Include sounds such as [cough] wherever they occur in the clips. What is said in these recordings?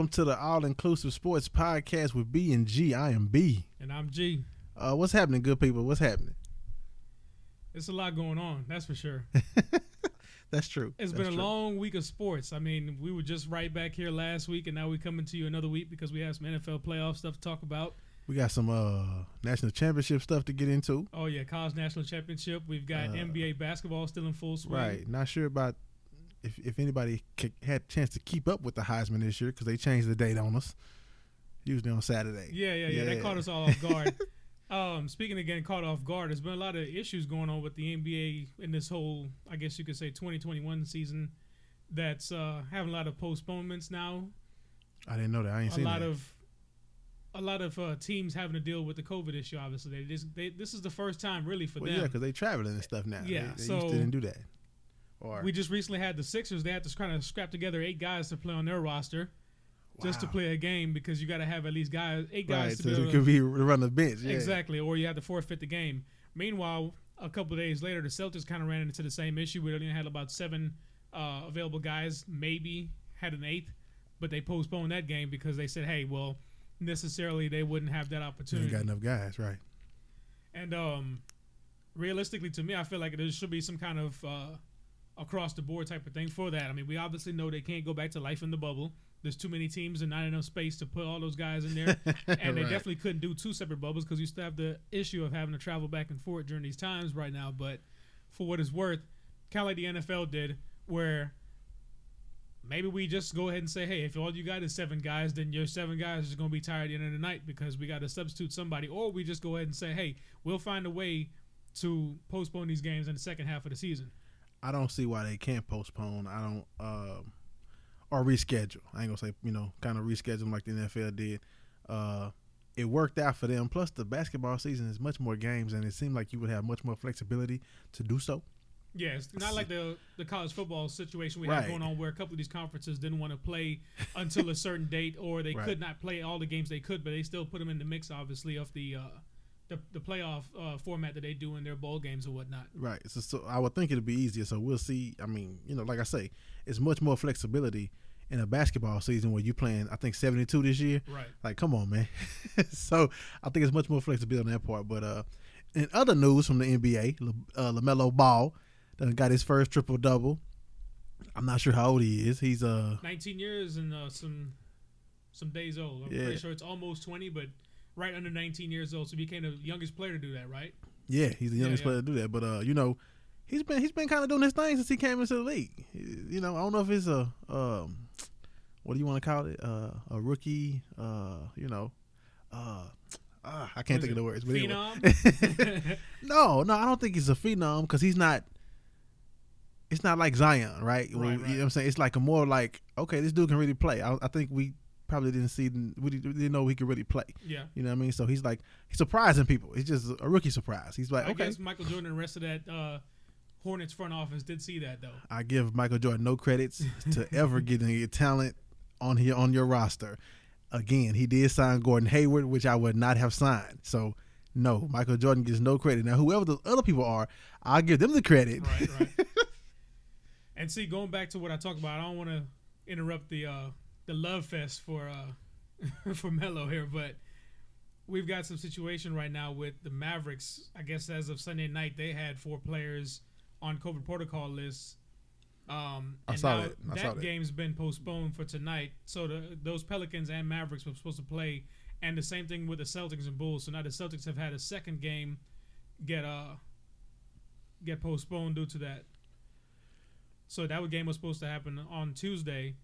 welcome to the All Inclusive Sports Podcast with B and G. I am B. And I'm G. Uh, what's happening, good people? What's happening? It's a lot going on, that's for sure. [laughs] That's true. It's That's been a true. long week of sports. I mean, we were just right back here last week, and now we're coming to you another week because we have some NFL playoff stuff to talk about. We got some uh national championship stuff to get into. Oh yeah, college national championship. We've got Uh, NBA basketball still in full swing. Right. Not sure about if if anybody c- had a chance to keep up with the Heisman this year because they changed the date on us. Usually on Saturday. Yeah, yeah, yeah. They caught us all off guard. [laughs] um, speaking of getting caught off guard, there's been a lot of issues going on with the NBA in this whole, I guess you could say, 2021 season. That's uh, having a lot of postponements now. I didn't know that. I ain't a seen lot that. of a lot of uh, teams having to deal with the COVID issue. Obviously, they just they, this is the first time really for well, them. yeah, because they traveling and stuff now. Yeah, They, they so- used to didn't do that. Or we just recently had the Sixers. They had to kind of scrap together eight guys to play on their roster just to play a game because you got to have at least guys eight guys right, to so be able could to, be run the bench. Yeah. exactly, or you have to forfeit the game. Meanwhile, a couple of days later, the Celtics kind of ran into the same issue. We only had about seven uh, available guys, maybe had an eighth, but they postponed that game because they said, "Hey, well, necessarily they wouldn't have that opportunity." ain't got enough guys, right? And um, realistically, to me, I feel like there should be some kind of uh, across the board type of thing for that. I mean, we obviously know they can't go back to life in the bubble. There's too many teams and not enough space to put all those guys in there. [laughs] and they Right. definitely couldn't do two separate bubbles because you still have the issue of having to travel back and forth during these times right now. But for what it's worth, kind of like the NFL did, where maybe we just go ahead and say, hey, if all you got is seven guys, then your seven guys are going to be tired at the end of the night because we got to substitute somebody. Or we just go ahead and say, hey, we'll find a way to postpone these games in the second half of the season. I don't see why they can't postpone. I don't um or reschedule. I ain't gonna say you know kind of reschedule them like the NFL did. Uh, it worked out for them. Plus, the basketball season is much more games, and it seemed like you would have much more flexibility to do so. Yeah, it's not like the the college football situation we Right. have going on where a couple of these conferences didn't want to play until a certain date, or they Right. could not play all the games they could, but they still put them in the mix, obviously, of the uh, the, the playoff uh, format that they do in their bowl games or whatnot. Right. So, so I would think it'd be easier. So we'll see. I mean, you know, like I say, it's much more flexibility in a basketball season where you're playing. I think seventy two this year. Right. Like, come on, man. [laughs] so I think it's much more flexibility on that part. But uh, in other news from the NBA, uh, Lamelo Ball done got his first triple double. I'm not sure how old he is. He's uh 19 years and uh, some some days old. I'm Yeah. pretty sure it's almost 20, but right under 19 years old. So he became the youngest player to do that, right? yeah, he's the youngest yeah. player to do that. But uh, you know, he's been he's been kind of doing his thing since he came into the league. You know, I don't know if it's a um, what do you want to call it? Uh, a rookie. Uh, you know, uh. ah, I can't think is of the words, but anyway. Phenom? [laughs] No, no, I don't think he's a phenom because he's not. It's not like Zion, right? Well, Right, You know what I'm saying? It's like a more like, okay, this dude can really play. I, I think we probably didn't see, we didn't know he could really play. yeah. You know what I mean? So he's like, he's surprising people. He's just a rookie surprise. He's like, I okay. guess Michael Jordan and the rest of that uh, Hornets front office did see that, though. I give Michael Jordan no credits to ever [laughs] getting your talent on here on your roster. Again, he did sign Gordon Hayward, which I would not have signed. So no, Michael Jordan gets no credit. Now, whoever the other people are, I'll give them the credit. Right, right. [laughs] and see, going back to what I talked about, I don't want to interrupt the uh, the love fest for uh, [laughs] for Melo here, but we've got some situation right now with the Mavericks. I guess as of Sunday night, they had four players on COVID protocol lists. Um, I saw that. I saw that. game's been postponed for tonight. So the, those Pelicans and Mavericks were supposed to play, and the same thing with the Celtics and Bulls. So now the Celtics have had a second game get uh get postponed due to that. So that game was supposed to happen on Tuesday,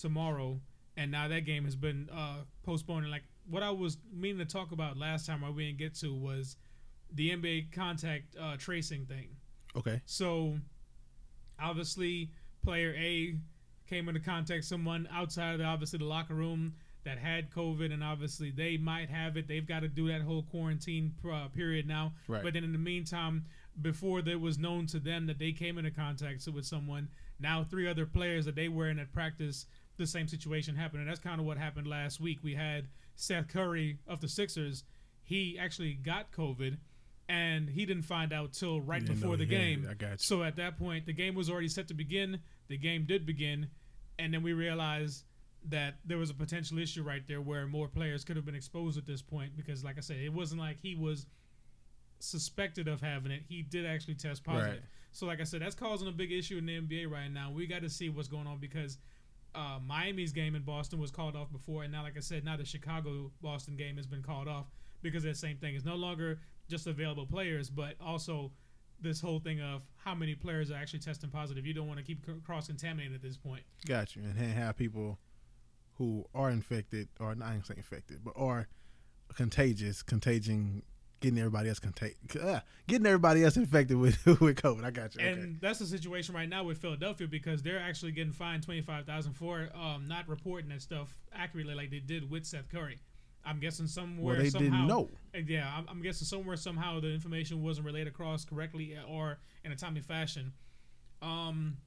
tomorrow, and now that game has been uh, postponed. And like what I was meaning to talk about last time, we didn't get to, was the NBA contact uh, tracing thing. Okay. So obviously, player A came into contact someone outside of the, obviously the locker room that had COVID, and obviously they might have it. They've got to do that whole quarantine uh, period now. Right. But then in the meantime, before there was known to them that they came into contact with someone, now three other players that they were in at practice, the same situation happened, and that's kind of what happened last week. We had Seth Curry of the Sixers. He actually got COVID, and he didn't find out till right before the he had it. game. I got you. So at that point, the game was already set to begin. The game did begin, and then we realized that there was a potential issue right there where more players could have been exposed at this point because, like I said, it wasn't like he was suspected of having it. He did actually test positive. Right. So, like I said, that's causing a big issue in the NBA right now. We got to see what's going on because uh, Miami's game in Boston was called off before, and now, like I said, now the Chicago Boston game has been called off because that same thing. It's no longer just available players, but also this whole thing of how many players are actually testing positive. You don't want to keep cross contaminated at this point. Got you. And have people who are infected, or not infected, but are contagious, contagion, getting everybody else contagious, uh, getting everybody else infected with [laughs] with COVID. I got you. And okay. that's the situation right now with Philadelphia because they're actually getting fined twenty five thousand for um, not reporting that stuff accurately like they did with Seth Curry. I'm guessing somewhere Well, they somehow, didn't know. Yeah, I'm, I'm guessing somewhere somehow the information wasn't relayed across correctly or in a timely fashion. Um,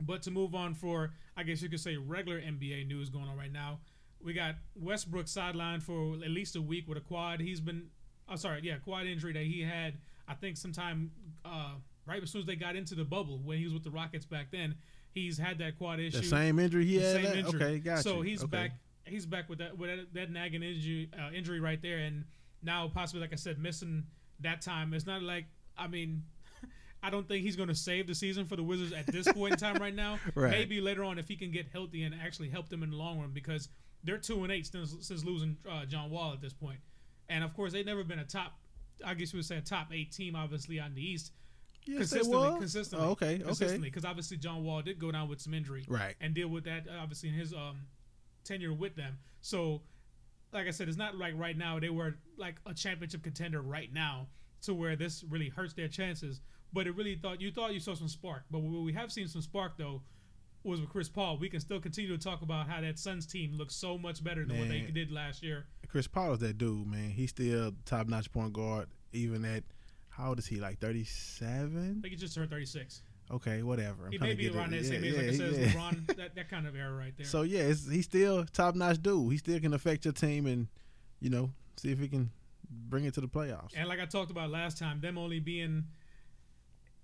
but to move on for, I guess you could say regular NBA news going on right now. We got Westbrook sidelined for at least a week with a quad. He's been, oh sorry, yeah, quad injury that he had. I think sometime uh, right as soon as they got into the bubble when he was with the Rockets back then. He's had that quad issue. The same injury he The had. same that? injury. Okay, got so he's Okay. back. He's back with that with that, that nagging injury uh, injury right there, and now possibly, like I said, missing that time. It's not like I mean, [laughs] I don't think he's going to save the season for the Wizards at this point in time right now. [laughs] Right. Maybe later on if he can get healthy and actually help them in the long run because they're two and eight since, since losing uh, John Wall at this point, and of course they've never been a top. I guess you would say a top eight team, obviously on the East. Yes, consistently, consistently, Oh, okay, okay. consistently, because obviously John Wall did go down with some injury, Right. and deal with that uh, obviously in his um tenure with them. So, like I said, it's not like right now they were like a championship contender right now to where this really hurts their chances. But it really thought you thought you saw some spark. But we have seen some spark though was with Chris Paul. We can still continue to talk about how that Suns team looks so much better than what they did last year. Chris Paul is that dude, man. He's still top notch point guard, even at how old is he? Like thirty seven? I think he just turned 36. Okay, whatever. I'm He may be get around that same age, like I said, as yeah. LeBron. [laughs] That, that kind of era right there. So yeah, it's, he's still top notch dude. He still can affect your team, and you know, see if he can bring it to the playoffs. And like I talked about last time, them only being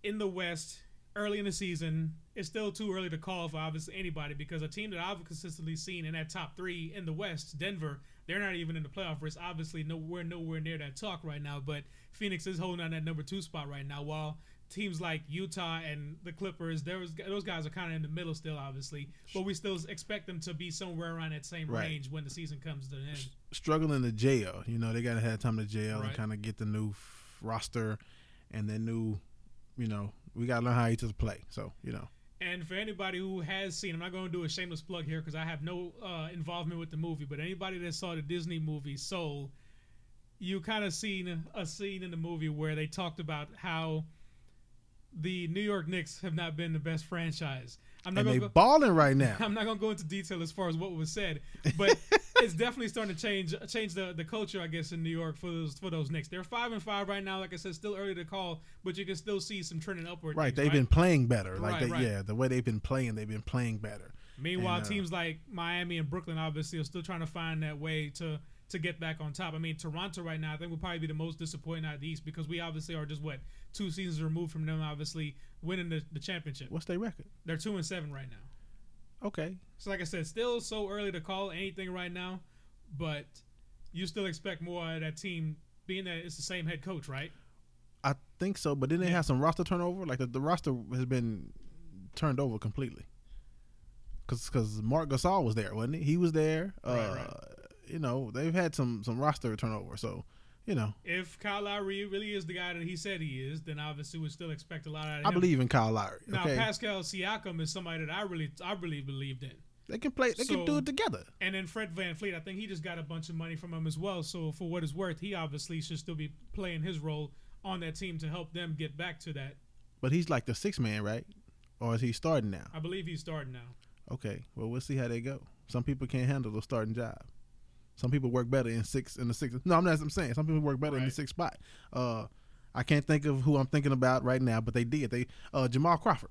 in the West early in the season, it's still too early to call for obviously anybody because a team that I've consistently seen in that top three in the West, Denver, they're not even in the playoff race. Obviously, no, we're nowhere near that talk right now. But Phoenix is holding on that number two spot right now. While teams like Utah and the Clippers, was, those guys are kind of in the middle still, obviously. But we still expect them to be somewhere around that same Right. range when the season comes to an end. Struggling to jail, you know, they gotta have time to jail Right. and kind of get the new f- roster and their new, you know, we gotta learn how each other play. So you know, And for anybody who has seen, I'm not going to do a shameless plug here because I have no uh, involvement with the movie. But anybody that saw the Disney movie Soul, you kind of seen a scene in the movie where they talked about how the New York Knicks have not been the best franchise. I'm not and they to go. balling right now. [laughs] I'm not gonna go into detail as far as what was said, but [laughs] it's definitely starting to change change the, the culture, I guess, in New York for those for those Knicks. They're five and five right now. Like I said, still early to call, but you can still see some trending upward. Right, things, they've been playing better. Like Right, they, right. yeah, the way they've been playing, they've been playing better. Meanwhile, And, uh, teams like Miami and Brooklyn obviously are still trying to find that way to to get back on top. I mean, Toronto right now, I think will probably be the most disappointing out of the East because we obviously are just what two seasons removed from them obviously winning the, the championship. What's their record? They're two and seven right now. Okay, So like I said, still so early to call anything right now, but you still expect more out of that team, being that it's the same head coach, right? I think so. But then they Yeah. have some roster turnover. Like the, the roster has been turned over completely. Cause, cause Marc Gasol was there, wasn't he? He was there. Right, uh, right. You know, they've had some some roster turnover. So, you know, If Kyle Lowry really is the guy that he said he is, then obviously we still expect a lot out of him. I believe in Kyle Lowry. Now Pascal Siakam is somebody that I really, I really believed in. they can play. They So- can do it together. And then Fred VanVleet, I think he just got a bunch of money from him as well. So for what it's worth, he obviously should still be playing his role on that team to help them get back to that. But he's like the six man, right? Or is he starting now? I believe he's starting now. Okay, well we'll see how they go. Some people can't handle the starting job. Some people work better in six in the six. No, I'm not. I'm saying some people work better in the sixth spot. Uh, I can't think of who I'm thinking about right now, but they did. They uh, Jamal Crawford.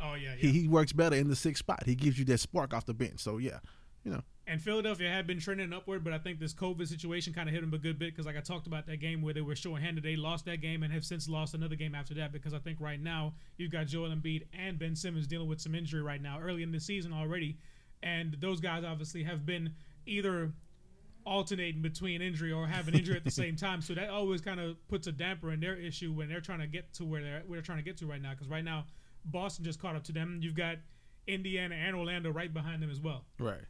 Oh yeah, yeah. He he works better in the sixth spot. He gives you that spark off the bench. So yeah, you know. And Philadelphia had been trending upward, but I think this COVID situation kind of hit them a good bit because, like I talked about that game where they were short-handed, they lost that game and have since lost another game after that. Because I think right now you've got Joel Embiid and Ben Simmons dealing with some injury right now, early in the season already, and those guys obviously have been either alternating between injury or have an injury at the same time. So that always kind of puts a damper in their issue when they're trying to get to where they're where they're trying to get to right now. Because right now, Boston just caught up to them. You've got Indiana and Orlando right behind them as well. Right.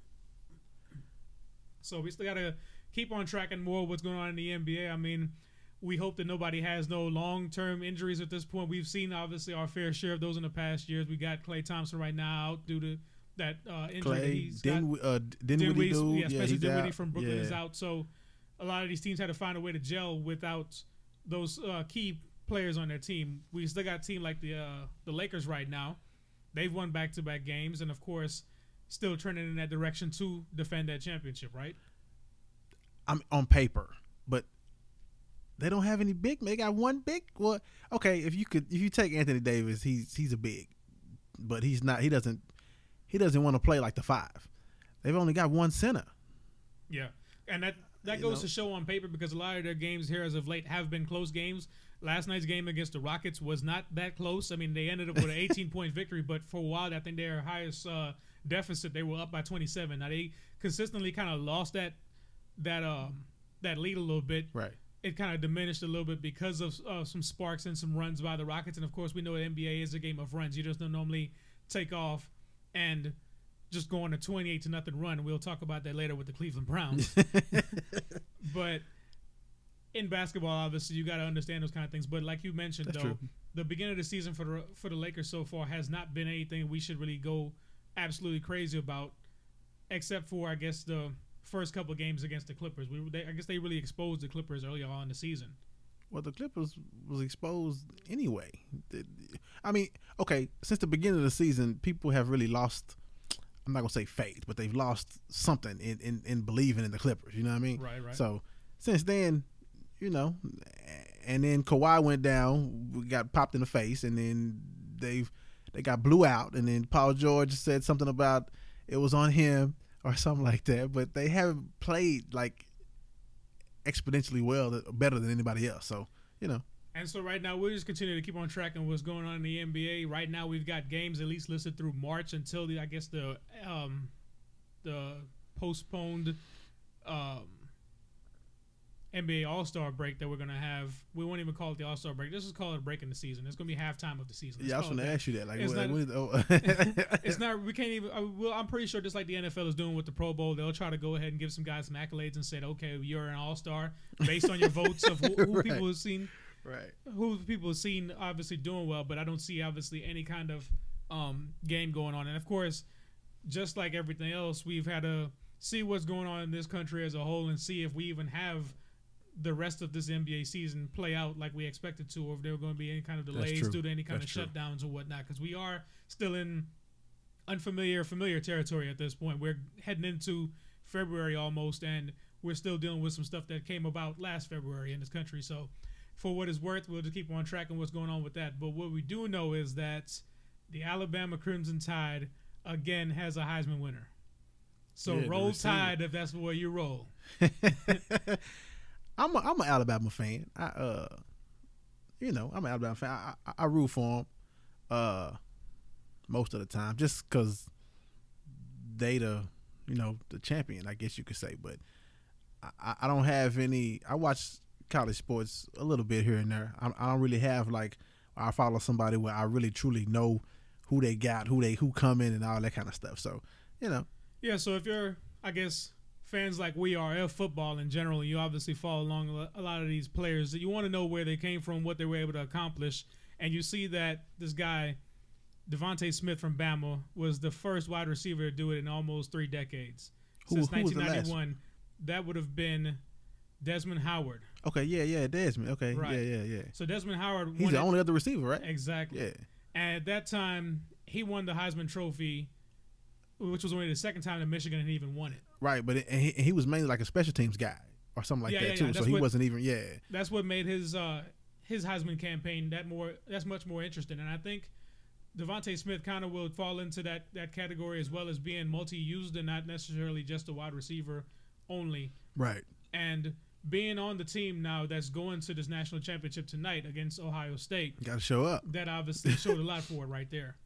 So we still got to keep on tracking more what's going on in the NBA. I mean, we hope that nobody has no long term injuries at this point. We've seen obviously our fair share of those in the past years. We got Klay Thompson right now out due to that uh, injury. that Clay, he's got. Din, uh, Dinwiddie, dude. yeah, Yeah, Spencer he's Dinwiddie out. from Brooklyn yeah. is out. So a lot of these teams had to find a way to gel without those uh, key players on their team. We still got a team like the uh, the Lakers right now. They've won back to back games, and of course, still trending in that direction to defend that championship. Right? I'm on paper, but they don't have any big. They got one big. Well, okay, if you could, if you take Anthony Davis, he's he's a big, but he's not. He doesn't. He doesn't want to play like the five. They've only got one center. Yeah, and that that You goes know? to show on paper because a lot of their games here as of late have been close games. Last night's game against the Rockets was not that close. I mean, they ended up with an [laughs] 18 point victory, but for a while, I think their highest uh, deficit they were up by 27. Now they consistently kind of lost that that um that lead a little bit. Right. It kind of diminished a little bit because of uh, some sparks and some runs by the Rockets, and of course, we know the NBA is a game of runs. You just don't normally take off and just go on a 28 to nothing run. We'll talk about that later with the Cleveland Browns. [laughs] but in basketball, obviously, you got to understand those kind of things. But like you mentioned, That's though, true. the beginning of the season for the for the Lakers so far has not been anything we should really go absolutely crazy about, except for I guess the first couple of games against the Clippers. We they, I guess they really exposed the Clippers early on in the season. Well, the Clippers was exposed anyway. I mean, okay, since the beginning of the season, people have really lost. I'm not gonna say faith, but they've lost something in, in, in believing in the Clippers. You know what I mean? Right, right. So since then, you know, and then Kawhi went down, we got popped in the face, and then they've they got blew out, and then Paul George said something about it was on him or something like that. But they haven't played like exponentially well, better than anybody else. So you know, And so right now we'll just continue to keep on tracking what's going on in the NBA. Right now we've got games at least listed through March until the I guess the um the postponed um NBA All Star break that we're gonna have. We won't even call it the All Star break. This is called a break in the season. It's gonna be halftime of the season. Let's yeah, I was call it going to that. ask you that. Like, It's what, not- what oh. [laughs] It's not. We can't even. Uh, well, I'm pretty sure just like the NFL is doing with the Pro Bowl, they'll try to go ahead and give some guys some accolades and say, okay, you're an All Star based on your [laughs] votes of who, who Right. people have seen right. who people have seen obviously doing well, but I don't see obviously any kind of um, game going on. And of course, just like everything else, we've had to see what's going on in this country as a whole and see if we even have the rest of this NBA season play out like we expected to, or if there were going to be any kind of delays due to any kind That's of true. shutdowns or whatnot. Because we are still in unfamiliar, familiar territory at this point. We're heading into February almost, and we're still dealing with some stuff that came about last February in this country. So, for what it's worth, we'll just keep on tracking what's going on with that. But what we do know is that the Alabama Crimson Tide again has a Heisman winner. So Yeah, roll. Tide if that's where you roll. [laughs] I'm a, I'm an Alabama fan. I uh, you know, I'm an Alabama fan. I, I, I root for them, uh, most of the time, just because they the you know the champion, I guess you could say. But I- I, don't have any. I watch college sports a little bit here and there. I, I don't really have like I follow somebody where I really truly know who they got, who they who come in, and all that kind of stuff. So you know, Yeah, so if you're, I guess, fans like we are of football in general, you obviously follow along a a lot of these players. You want to know where they came from, what they were able to accomplish, and you see that this guy, DeVonta Smith from Bama, was the first wide receiver to do it in almost three decades Who- since who was the last 1991. That would have been Desmond Howard. okay, yeah, yeah, Desmond, okay, Right. yeah, yeah, yeah. So Desmond Howard He's the only other receiver, right? exactly. Yeah. And at that time, he won the Heisman Trophy, which was only the second time that Michigan had even won it. Right, but it, and he, and he was mainly like a special teams guy or something like Yeah, that yeah, too. yeah, So he what- wasn't even yeah. that's what made his uh, his Heisman campaign that more that's much more interesting. And I think DeVonta Smith kind of will fall into that that category as well as being multi-used and not necessarily just a wide receiver only. Right. And being on the team now that's going to this national championship tonight against Ohio State, Got to show up. that obviously showed a lot for it right there.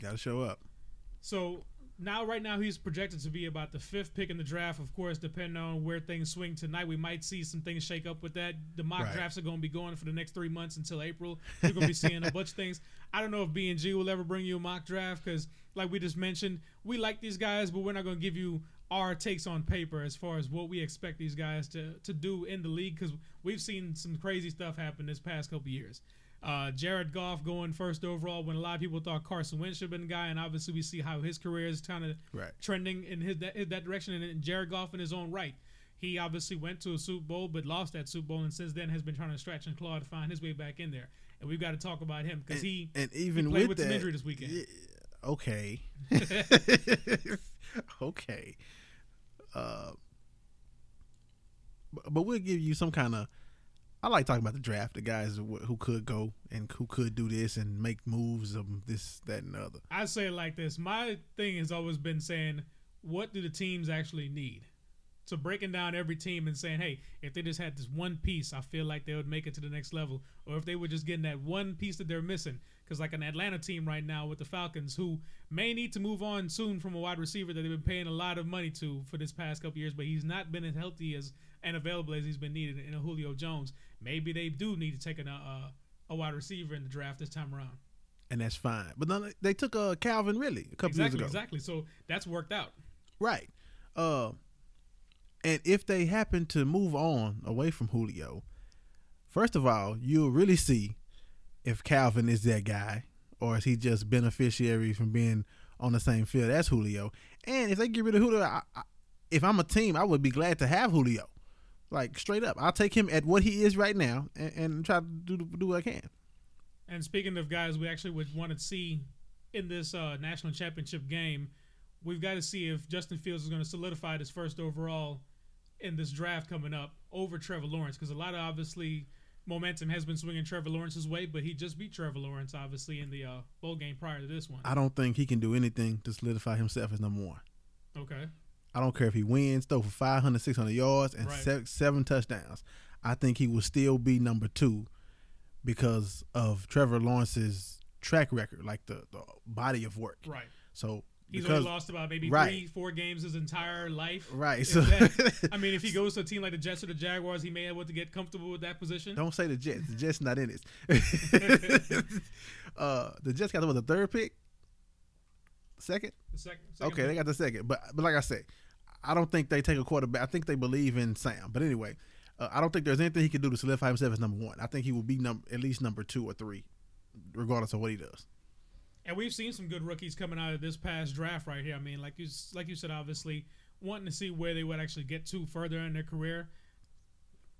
Got to show up. So now right now he's projected to be about the fifth pick in the draft. Of course, depending on where things swing tonight, we might see some things shake up with that. The mock Right. drafts are going to be going for the next three months until April. You're going to be seeing a bunch of things. I don't know if B and G will ever bring you a mock draft because, like we just mentioned, we like these guys, but we're not going to give you our takes on paper as far as what we expect these guys to to do in the league because we've seen some crazy stuff happen this past couple years. Uh, Jared Goff going first overall when a lot of people thought Carson Wentz should have been the guy, and obviously we see how his career is kind of Right. trending in his that, that direction. And, Jared Goff in his own right, he obviously went to a Super Bowl but lost that Super Bowl, and since then has been trying to stretch and claw to find his way back in there. And we've got to talk about him because he and even played with, with some that, injury this weekend. yeah, okay, [laughs] [laughs] okay. Uh, but, but we'll give you some kind of. I like talking about the draft, the guys who, could go and who could do this and make moves of this, that, and the other. I say it like this. My thing has always been saying, what do the teams actually need? So breaking down every team and saying, hey, if they just had this one piece, I feel like they would make it to the next level. Or if they were just getting that one piece that they're missing. Because like an Atlanta team right now with the Falcons, who may need to move on soon from a wide receiver that they've been paying a lot of money to for this past couple years, but he's not been as healthy as and available as he's been needed in a Julio Jones. Maybe they do need to take an, uh, a wide receiver in the draft this time around. and that's fine. But then they took uh, Calvin Ridley a couple exactly, years ago, exactly. Exactly. So that's worked out. right? Uh, and if they happen to move on away from Julio, first of all, you'll really see if Calvin is that guy or is he just beneficiary from being on the same field as Julio. And if they get rid of Julio, I, I, if I'm a team, I would be glad to have Julio. Like straight up, I'll take him at what he is right now and, and try to do do what I can. And speaking of guys we actually would want to see in this uh, national championship game, we've got to see if Justin Fields is going to solidify his first overall in this draft coming up over Trevor Lawrence because a lot of obviously momentum has been swinging Trevor Lawrence's way, but he just beat Trevor Lawrence obviously in the uh, bowl game prior to this one. I don't think he can do anything to solidify himself as number one. Okay. I don't care if he wins, throw for 500, 600 yards and Right. se- seven touchdowns. I think he will still be number two because of Trevor Lawrence's track record, like the, the body of work. Right. So He's because only lost about maybe right. three, four games his entire life. right, so that- [laughs] I mean, if he goes to a team like the Jets or the Jaguars, he may be able to get comfortable with that position. don't say the Jets. The Jets not in it. [laughs] uh, the Jets got what, the third pick, second. The second, second Okay, they got the second, but but like I said, I don't think they take a quarterback. I think they believe in Sam. But anyway, uh, I don't think there's anything he can do to solidify himself as number one. I think he will be num- at least number two or three, regardless of what he does. And we've seen some good rookies coming out of this past draft right here. I mean, like you like you said, obviously wanting to see where they would actually get to further in their career.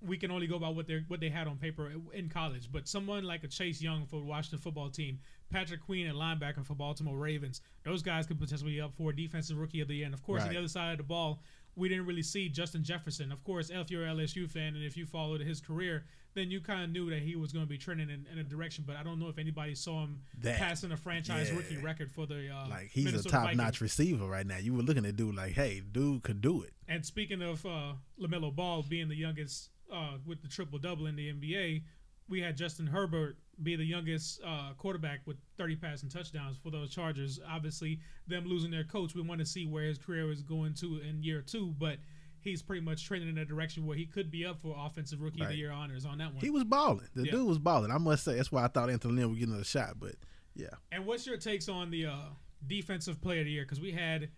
We can only go by what they what they had on paper in college. But someone like a Chase Young for the Washington football team, Patrick Queen at linebacker for Baltimore Ravens, those guys could potentially be up for defensive rookie of the year. And of course, on the other side of the ball, we didn't really see Justin Jefferson. Of course, if you're an LSU fan and if you followed his career, then you kind of knew that he was going to be trending in, in a direction. But I don't know if anybody saw him That- passing a franchise yeah. rookie record for the uh, Like he's Minnesota a top Vikings. notch receiver right now. You were looking at dude like, hey, dude could do it. And speaking of uh, Lamelo Ball being the youngest uh, with the triple double in the NBA, we had Justin Herbert be the youngest uh, quarterback with 30 passing touchdowns for those Chargers. Obviously, them losing their coach, we want to see where his career is going to in year two, but he's pretty much trending in a direction where he could be up for offensive rookie of the year honors on that one. He was balling. The Yeah. dude was balling. I must say that's why I thought Anthony Lynn would get another shot. But yeah, And what's your takes on the uh, defensive player of the year? Because we had,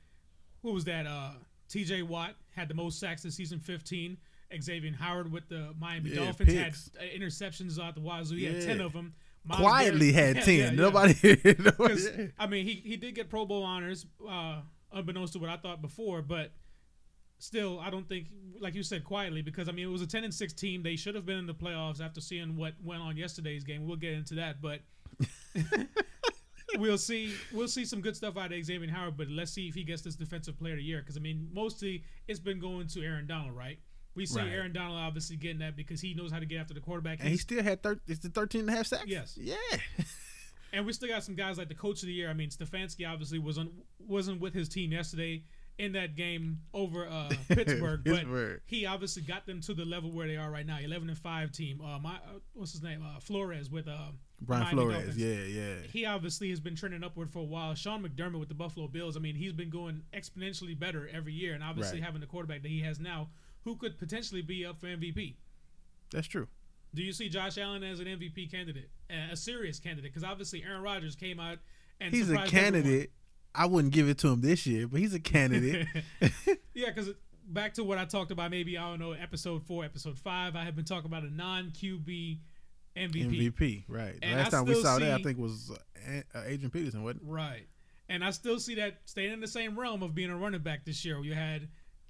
who was that? Uh, T.J. Watt had the most sacks this season, 15. Xavier Howard with the Miami Yeah, Dolphins picks. had uh, interceptions out the wazoo. He had Yeah. 10 of them. Myles quietly Garrett- had [laughs] ten. yeah. Nobody. [laughs] nobody I mean, he, he did get Pro Bowl honors, uh, unbeknownst to what I thought before, but still, I don't think, like you said, quietly, because I mean, it was a 10 and 6 team. They should have been in the playoffs after seeing what went on yesterday's game. We'll get into that, but [laughs] we'll see. We'll see some good stuff out of Xavier Howard, but let's see if he gets this Defensive Player of the Year, because I mean, mostly it's been going to Aaron Donald, right? We see Right. Aaron Donald obviously getting that because he knows how to get after the quarterback. and he still had thir- it's the 13 and a half sacks. Yes. Yeah. [laughs] And we still got some guys like the coach of the year. I mean, Stefanski obviously was on, wasn't with his team yesterday, in that game over uh, [laughs] Pittsburgh, but Pittsburgh. he obviously got them to the level where they are right now, eleven and five team. Uh, my uh, what's his name? Uh, Flores with uh, Brian Miami Flores. Dolphins. Yeah, yeah. He obviously has been trending upward for a while. Sean McDermott with the Buffalo Bills. I mean, he's been going exponentially better every year, and obviously Right. having the quarterback that he has now, who could potentially be up for MVP. That's true. Do you see Josh Allen as an MVP candidate, a serious candidate? Because obviously Aaron Rodgers came out and He's a surprised everyone. candidate. I wouldn't give it to him this year, but he's a candidate. [laughs] [laughs] yeah, because back to what I talked about, maybe I don't know, episode four, episode five. I have been talking about a non QB MVP. MVP, right. And Last I time we saw that, I see- think was uh, uh, Adrian Peterson, wasn't it? Right, and I still see that staying in the same realm of being a running back this year. You had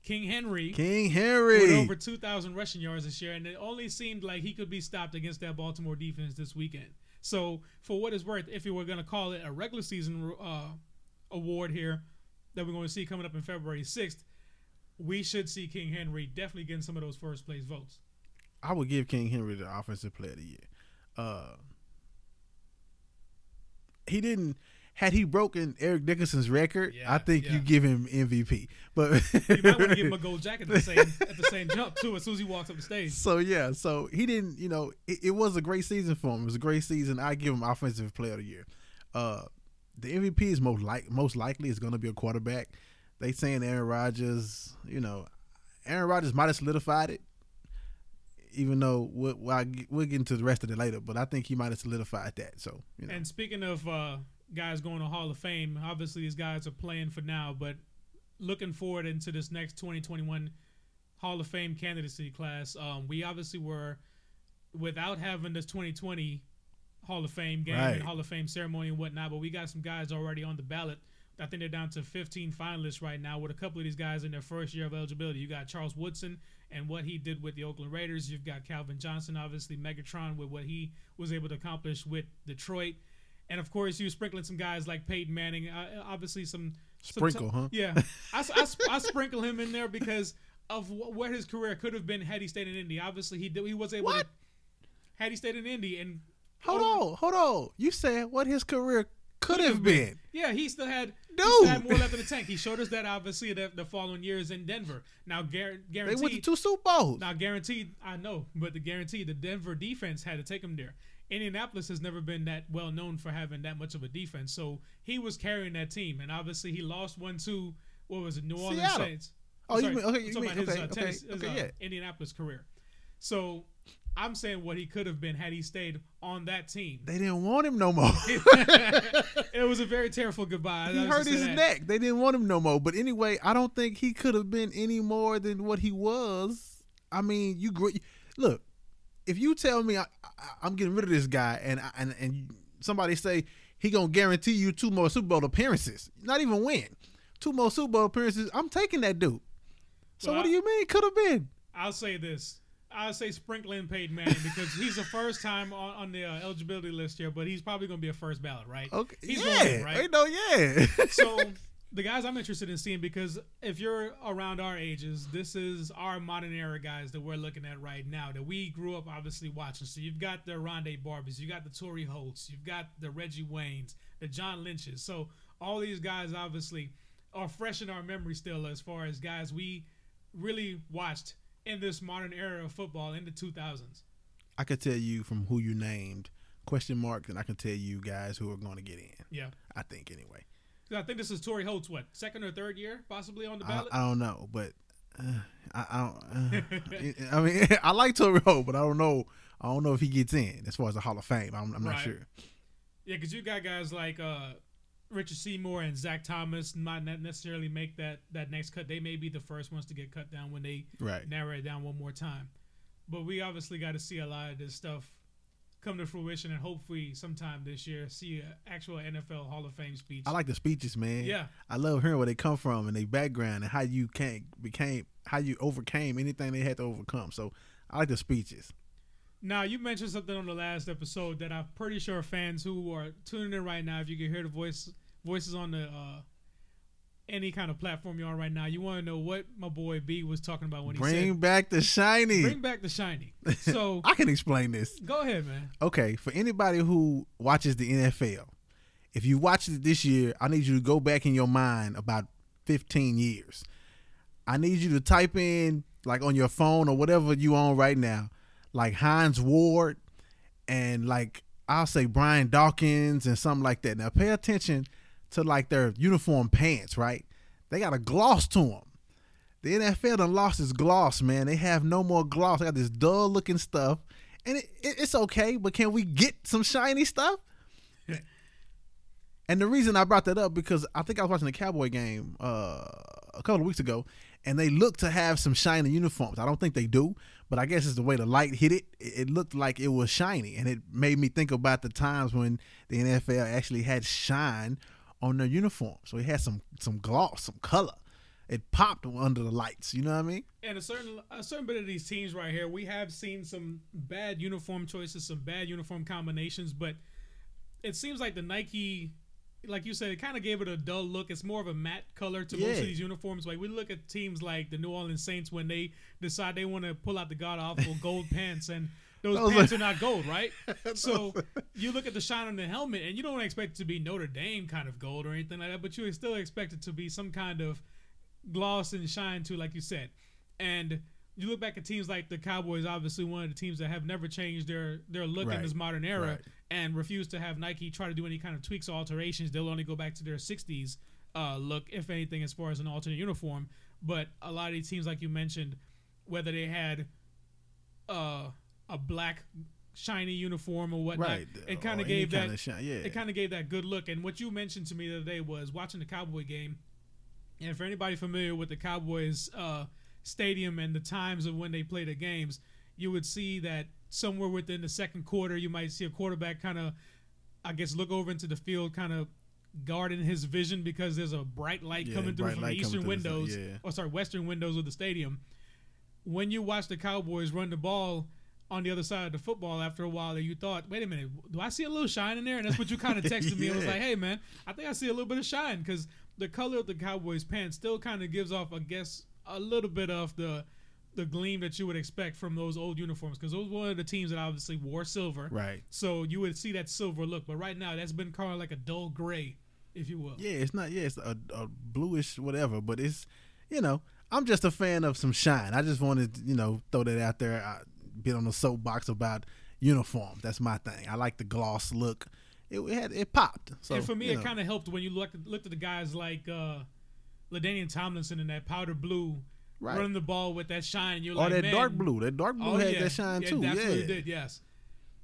King Henry. King Henry. With over 2,000 rushing yards this year, and it only seemed like he could be stopped against that Baltimore defense this weekend. So, for what it's worth, if you were going to call it a regular season uh, award here that we're going to see coming up in February 6th, we should see King Henry definitely getting some of those first place votes. I would give King Henry the offensive player of the year. Uh, he didn't. Had he broken Eric Dickerson's record, Yeah, I think yeah. you give him MVP. But You might want to give him a [laughs] gold jacket at the same at the same jump too, as soon as he walks up the stage. So yeah, so he didn't. You know, it, it was a great season for him. It was a great season. I give him offensive player of the year. Uh, the MVP is most like most likely is going to be a quarterback. They saying Aaron Rodgers. You know, Aaron Rodgers might have solidified it. Even though we'll, we'll, we'll get into the rest of it later, but I think he might have solidified that. So you know, And speaking of uh, guys going to Hall of Fame, obviously these guys are playing for now, but looking forward into this next 2021 Hall of Fame candidacy class, um, we obviously were without having this 2020 Hall of Fame game Right. and Hall of Fame ceremony and whatnot, but we got some guys already on the ballot. I think they're down to 15 finalists right now, with a couple of these guys in their first year of eligibility. You got Charles Woodson and what he did with the Oakland Raiders. You've got Calvin Johnson, obviously Megatron, with what he was able to accomplish with Detroit, and of course you sprinkling some guys like Peyton Manning. Uh, obviously some some- Sprinkle, huh? Yeah, I, I, I sprinkle him in there because of wh- where his career could have been had he stayed in Indy. Obviously he did, he was able What? to had he stayed in Indy and hold on, hold on. You said what his career could have been. Yeah, he still had Dude. he still had more left in the tank. He showed us that obviously the, the following years in Denver. Now They guaranteed went to two Super Bowls. now guaranteed I know, but the guarantee the Denver defense had to take him there. Indianapolis has never been that well known for having that much of a defense, so he was carrying that team, and obviously he lost one to what was it, New Orleans Seattle. Saints. Oh, I'm you sorry, mean- okay, you talking mean- about his, okay, uh, okay, his, okay, uh, yeah. Indianapolis career. So I'm saying what he could have been had he stayed on that team. They didn't want him no more. [laughs] it was a very tearful goodbye. he hurt his neck. They didn't want him no more. But anyway, I don't think he could have been any more than what he was. I mean, you look. If you tell me I, I, I'm getting rid of this guy, and and and somebody say he gonna guarantee you two more Super Bowl appearances, not even win, two more Super Bowl appearances, I'm taking that dude. So Well, what do you mean could have been? I'll say this. I'll say sprinkling Peyton Manning because he's the first time on, on the uh, eligibility list here, but he's probably going to be a first ballot, right? Okay, He's yeah, going right? I know, yeah. so [laughs] the guys I'm interested in seeing because if you're around our ages, this is our modern era guys that we're looking at right now that we grew up obviously watching. So you've got the Ronde Barbers, you got the Torry Holts, you've got the Reggie Waynes, the John Lynches. So all these guys obviously are fresh in our memory still as far as guys we really watched in this modern era of football in the 2000s. I could tell you from who you named question mark, and I can tell you guys who are going to get in. Yeah. I think anyway. I think this is Torry Holt's what, second or third year possibly on the ballot? I don't know, but uh, I, I don't. Uh, [laughs] I mean, [laughs] I like Torry Holt, but I don't know. I don't know if he gets in as far as the Hall of Fame. I'm, I'm not sure. Yeah, because you got guys like uh, Richard Seymour and Zach Thomas might not necessarily make that that next cut. They may be the first ones to get cut down when they Right. narrow it down one more time. But we obviously got to see a lot of this stuff come to fruition, and hopefully sometime this year see an actual NFL Hall of Fame speech. I like the speeches, man. Yeah. I love hearing where they come from and their background and how you came became how you overcame anything they had to overcome. So I like the speeches. Now you mentioned something on the last episode that I'm pretty sure fans who are tuning in right now, if you can hear the voice voices on the uh, any kind of platform you're on right now, you want to know what my boy B was talking about when he said. Bring said back the shiny. bring back the shiny. [laughs] So I can explain this. go ahead, man. Okay, for anybody who watches the NFL, if you watched it this year, I need you to go back in your mind about 15 years. I need you to type in like on your phone or whatever you on right now, like Hines Ward and like I'll say Brian Dawkins and something like that. Now pay attention to like their uniform pants, right? They got a gloss to them. The NFL done lost its gloss, man. They have no more gloss. They got this dull looking stuff, and it, it, it's okay. But can we get some shiny stuff? and the reason I brought that up because I think I was watching the Cowboy game uh, a couple of weeks ago, and they look to have some shiny uniforms. I don't think they do, but I guess it's the way the light hit it. It looked like it was shiny, and it made me think about the times when the NFL actually had shine on their uniform. So it had some some gloss, some color. It popped under the lights. You know what I mean? And a certain a certain bit of these teams right here, we have seen some bad uniform choices, some bad uniform combinations, but it seems like the Nike like you said, it kind of gave it a dull look. It's more of a matte color to yeah. most of these uniforms. Like we look at teams like the New Orleans Saints when they decide they want to pull out the god awful gold [laughs] pants, and those pants like, are not gold, right? [laughs] so you look at the shine on the helmet, and you don't expect it to be Notre Dame kind of gold or anything like that, but you still expect it to be some kind of gloss and shine to, like you said, and you look back at teams like the Cowboys, obviously one of the teams that have never changed their their look right. in this modern era right. and refuse to have Nike try to do any kind of tweaks or alterations. They'll only go back to their '60s uh, look, if anything, as far as an alternate uniform. But a lot of these teams, like you mentioned, whether they had uh, a black shiny uniform or whatnot, right. it kind of gave that shine, yeah. it kind of gave that good look. And what you mentioned to me the other day was watching the Cowboy game. And for anybody familiar with the Cowboys. Uh, stadium and the times of when they play the games, you would see that somewhere within the second quarter, you might see a quarterback kind of, I guess, look over into the field, kind of guarding his vision because there's a bright light yeah, coming through from the eastern windows, the, yeah. or sorry, western windows of the stadium. When you watch the Cowboys run the ball on the other side of the football after a while, that you thought, wait a minute, do I see a little shine in there? And that's what you kind of [laughs] texted yeah. me. I was like, hey, man, I think I see a little bit of shine because the color of the Cowboys pants still kind of gives off, I guess, a little bit of the the gleam that you would expect from those old uniforms because those were one of the teams that obviously wore silver. Right. So you would see that silver look, but right now that's been kind of like a dull gray, if you will. Yeah, it's not. Yeah, it's a, a bluish whatever, but it's you know I'm just a fan of some shine. I just wanted you know throw that out there. I been on the soapbox about uniform. That's my thing. I like the gloss look. It, it had it popped. So and for me, it kind of helped when you looked looked at the guys like. uh LaDainian Tomlinson in that powder blue, right. running the ball with that shine. You're oh, like, that dark blue. That dark blue oh, had yeah. that shine yeah, too. Definitely yeah, did. Yes,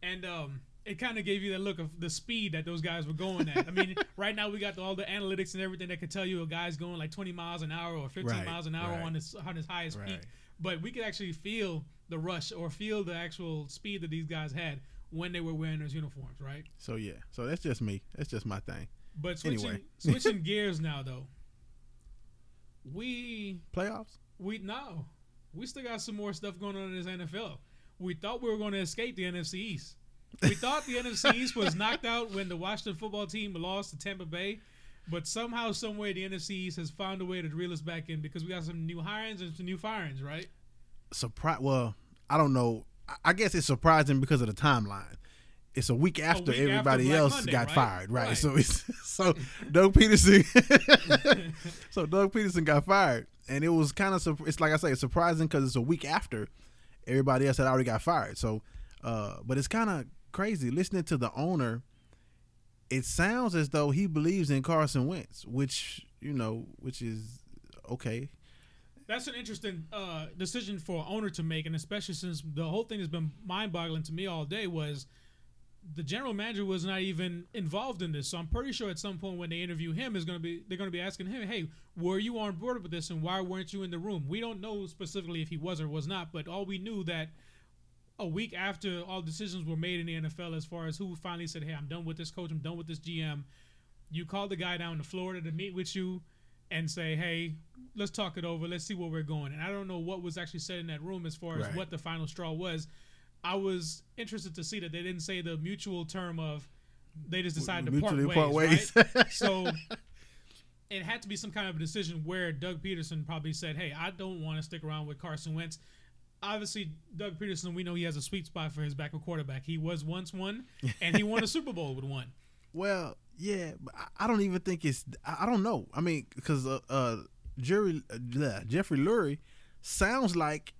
and um, it kind of gave you that look of the speed that those guys were going at. I mean, [laughs] right now we got the, all the analytics and everything that can tell you a guy's going like 20 miles an hour or 15 right, miles an hour right. on his on his highest right. peak. But we could actually feel the rush or feel the actual speed that these guys had when they were wearing those uniforms, right? So yeah, so that's just me. That's just my thing. But switching anyway. [laughs] switching gears now though, we playoffs. We no, we still got some more stuff going on in this NFL. We thought we were going to escape the NFC East. We thought the NFC [laughs] East was knocked out when the Washington football team lost to Tampa Bay, but somehow, some way, the NFC East has found a way to reel us back in because we got some new hirings and some new firings, right? Surprise. Well, I don't know. I guess it's surprising because of the timeline it's a week after a week everybody after else Monday, got right? fired, right? right? So it's [laughs] so Doug Pederson, [laughs] so Doug Pederson got fired, and it was kind of it's like I say, it's surprising because it's a week after everybody else had already got fired. So, uh, but it's kind of crazy listening to the owner. It sounds as though he believes in Carson Wentz, which you know, which is okay. That's an interesting uh, decision for an owner to make, and especially since the whole thing has been mind-boggling to me all day was the general manager was not even involved in this. So I'm pretty sure at some point when they interview him is going to be they're going to be asking him, "Hey, were you on board with this and why weren't you in the room?" We don't know specifically if he was or was not, but all we knew that a week after all decisions were made in the NFL as far as who finally said, "Hey, I'm done with this coach, I'm done with this GM." You called the guy down to Florida to meet with you and say, "Hey, let's talk it over. Let's see where we're going." And I don't know what was actually said in that room as far as right. what the final straw was I was interested to see that they didn't say the mutual term of they just decided to part ways. Part ways. Right? [laughs] so it had to be some kind of a decision where Doug Pederson probably said, "Hey, I don't want to stick around with Carson Wentz." Obviously, Doug Pederson, we know he has a sweet spot for his backup quarterback. He was once one, and he won a Super Bowl with one. Well, yeah, but I don't even think it's. I don't know. I mean, because uh, uh, Jerry uh, Jeffrey Lurie sounds like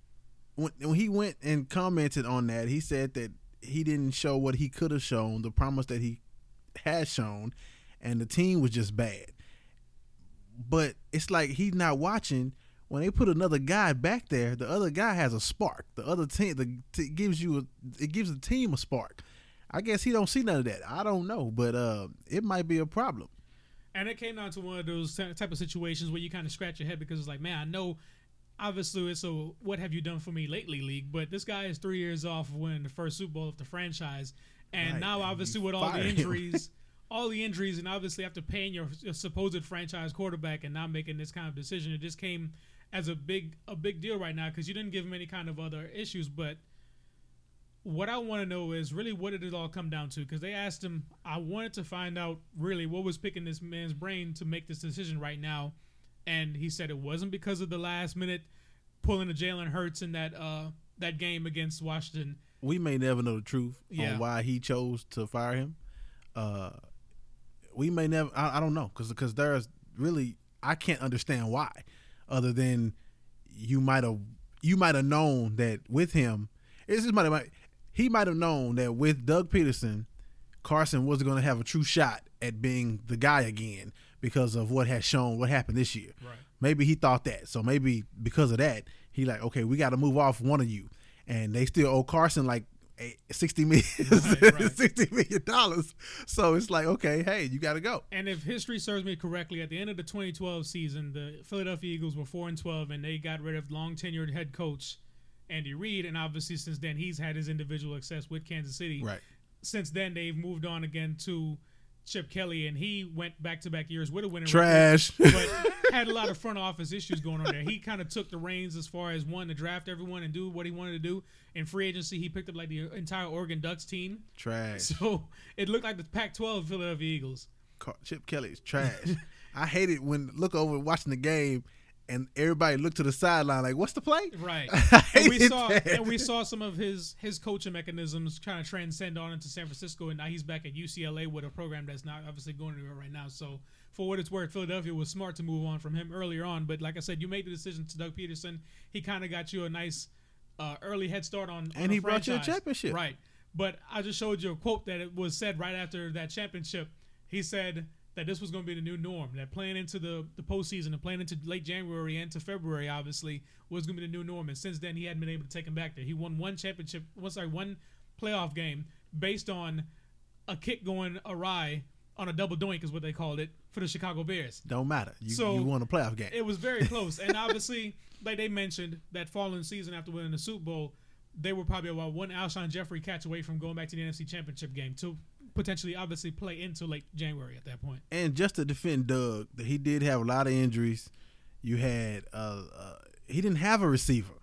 when, when he went and commented on that, he said that he didn't show what he could have shown, the promise that he has shown, and the team was just bad. But it's like he's not watching. When they put another guy back there, the other guy has a spark. The other team, the gives you, a, it gives the team a spark. I guess he don't see none of that. I don't know, but uh, it might be a problem. And it came down to one of those type of situations where you kind of scratch your head because it's like, man, I know obviously it's a what have you done for me lately league, but this guy is three years off of winning the first Super Bowl of the franchise, and Right, now and obviously with all the injuries, [laughs] all the injuries, and obviously after paying your, your supposed franchise quarterback and not making this kind of decision, it just came as a big a big deal right now because you didn't give him any kind of other issues, but. What I want to know is really what did it all come down to? Because they asked him, I wanted to find out really what was picking this man's brain to make this decision right now and he said it wasn't because of the last minute pulling a Jalen Hurts in that uh that game against Washington. we may never know the truth Yeah. on why he chose to fire him. Uh, we may never. I, I don't know because because there's really I can't understand why, other than you might have you might have known that with him, it's just might have he might have known that with Doug Pederson, Carson wasn't going to have a true shot at being the guy again because of what has shown what happened this year. Right. Maybe he thought that. So maybe because of that, he like, okay, we got to move off one of you, and they still owe Carson like eh, sixty million, Right, [laughs] right. sixty million dollars. So it's like, okay, hey, you got to go. And if history serves me correctly, at the end of the 2012 season, the Philadelphia Eagles were 4 and 12 and they got rid of long tenured head coach Andy Reid and obviously since then he's had his individual success with Kansas City. Right. Since then they've moved on again to Chip Kelly and he went back to back years with a winning record. Trash. [laughs] but [laughs] had a lot of front office issues going on there. He kind of took the reins as far as one to draft everyone and do what he wanted to do. In free agency, he picked up like the entire Oregon Ducks team. trash. [laughs] So it looked like the Pac-12 Philadelphia Eagles. Chip Kelly is trash. I hate it when look over watching the game and everybody looked to the sideline like, what's the play? Right. [laughs] And we saw that. and we saw some of his his coaching mechanisms trying to transcend on into San Francisco, and now he's back at UCLA with a program that's not obviously going anywhere right now. So for what it's worth, Philadelphia was smart to move on from him earlier on. But like I said, you made the decision to Doug Pederson. He kind of got you a nice uh, early head start on, And he brought you a championship. Right. But I just showed you a quote that it was said right after that championship. He said that this was going to be the new norm. That playing into the the postseason and playing into late January and to February, obviously, was going to be the new norm. And since then, he hadn't been able to take him back there. He won one championship, one sorry, one playoff game based on a kick going awry on a double doink, is what they called it for the Chicago Bears. Don't matter. You, So, you won a playoff game. It was very [laughs] close, and obviously, like they mentioned, that following season after winning the Super Bowl, they were probably about one Alshon Jeffery catch away from going back to the NFC Championship game to potentially, obviously, play into late January at that point. and just to defend Doug, that he did have a lot of injuries. You had uh, uh he didn't have a receiver.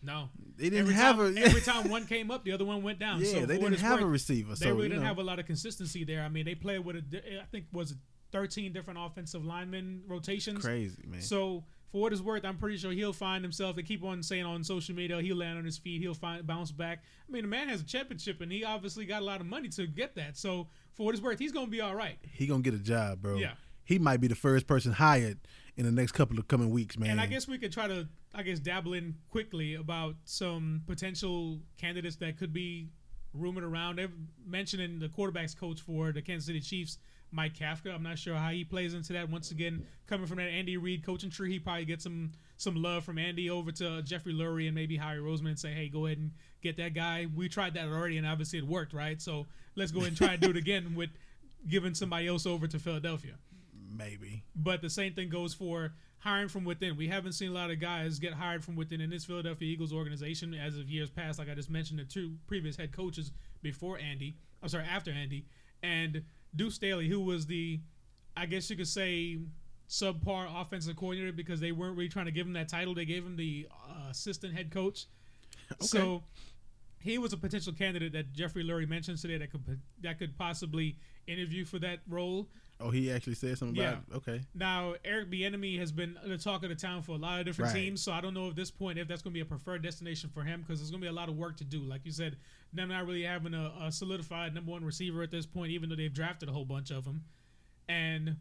No, They didn't every have time, a [laughs] every time one came up, the other one went down. yeah. so they didn't have a receiver. They so really didn't know, have a lot of consistency there. I mean, they played with a, I think was 13 different offensive lineman rotations. crazy man. So for what it's worth, I'm pretty sure he'll find himself. They keep on saying on social media he'll land on his feet, he'll find bounce back. I mean, the man has a championship, and he obviously got a lot of money to get that. So for what it's worth, he's gonna be all right. he gonna get a job, bro. Yeah. He might be the first person hired in the next couple of coming weeks, man. And I guess we could try to, I guess, dabble in quickly about some potential candidates that could be rumored around. They're mentioning the quarterbacks coach for the Kansas City Chiefs, Mike Kafka. I'm not sure how he plays into that. Once again, coming from that Andy Reid coaching tree, he probably gets some some love from Andy over to uh, Jeffrey Lurie and maybe Harry Roseman and say, hey, go ahead and get that guy. We tried that already, and obviously it worked, right? So let's go ahead and try and do it again with giving somebody else over to Philadelphia. maybe. But the same thing goes for hiring from within. We haven't seen a lot of guys get hired from within in this Philadelphia Eagles organization as of years past. Like I just mentioned, the two previous head coaches before Andy, I'm sorry, after Andy, and Deuce Staley, who was the, I guess you could say, subpar offensive coordinator because they weren't really trying to give him that title. They gave him the uh, assistant head coach. Okay. So he was a potential candidate that Jeffrey Lurie mentioned today that could that could possibly interview for that role. Oh, he actually said something about Yeah. it. Okay. Now, Eric Bieniemy has been the talk of the town for a lot of different Right. teams, so I don't know at this point if that's going to be a preferred destination for him because there's going to be a lot of work to do. Like you said, them not really having a, a solidified number one receiver at this point, even though they've drafted a whole bunch of them. And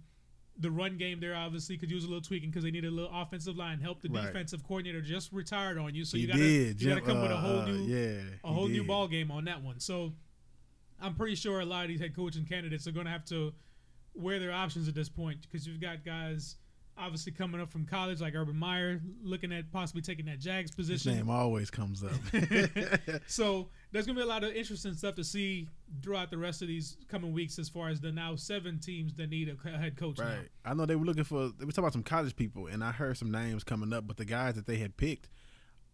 The run game there obviously could use a little tweaking because they need a little offensive line help. The Right. defensive coordinator just retired on you, so he you gotta did. you gotta Jim- come with a uh, whole uh, new yeah, a whole new ball game on that one. So I'm pretty sure a lot of these head coaching candidates are going to have to wear their options at this point because you've got guys obviously coming up from college like Urban Meyer looking at possibly taking that Jags His position. name always comes up. [laughs] [laughs] So there's going to be a lot of interesting stuff to see throughout the rest of these coming weeks as far as the now seven teams that need a head coach now. Right. I know they were looking for. They were talking about some college people, and I heard some names coming up. But the guys that they had picked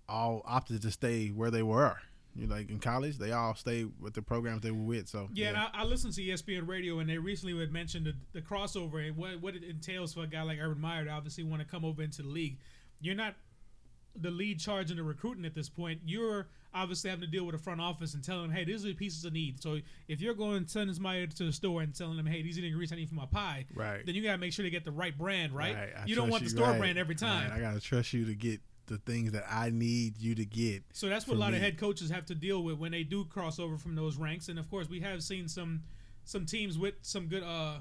all opted to stay where they were. You like in college, they all stayed with the programs they were with. So Yeah, and I, I listened to ESPN radio, and they recently had mentioned the, the crossover and what, what it entails for a guy like Urban Meyer to obviously want to come over into the league. You're not the lead charge in the recruiting at this point. You're obviously having to deal with the front office and telling them, hey, these are the pieces of need. So if you're going to send somebody to the store and telling them, hey, these are the ingredients I need for my pie, right. then you got to make sure they get the right brand, right? I you don't want the store right. brand every time. Right. I gotta trust you to get the things that I need you to get. So that's what a lot me. of head coaches have to deal with when they do cross over from those ranks. And of course, we have seen some some teams with some good uh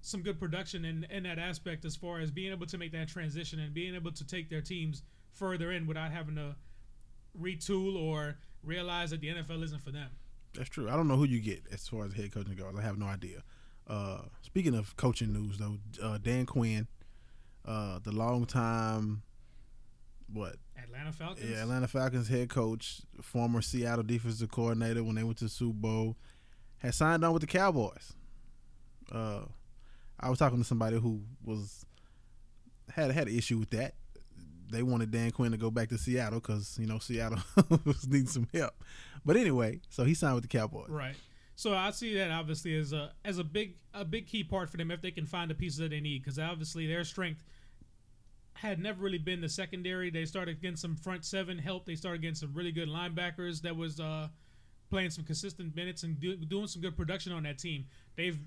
some good production in in that aspect as far as being able to make that transition and being able to take their teams further in without having to retool or realize that the NFL isn't for them. That's true. I don't know who you get as far as head coaching goes. I have no idea. Uh, speaking of coaching news, though, uh, Dan Quinn, uh, the long time, what? Atlanta Falcons. Yeah, Atlanta Falcons head coach, former Seattle defensive coordinator when they went to the Super Bowl, had signed on with the Cowboys. Uh, I was talking to somebody who was had had an issue with that. They wanted Dan Quinn to go back to Seattle because you know Seattle [laughs] was needing some help. But anyway, so he signed with the Cowboys. Right. So I see that obviously as a as a big a big key part for them if they can find the pieces that they need because obviously their strength had never really been the secondary. They started getting some front seven help. They started getting some really good linebackers that was uh, playing some consistent minutes and do, doing some good production on that team. They've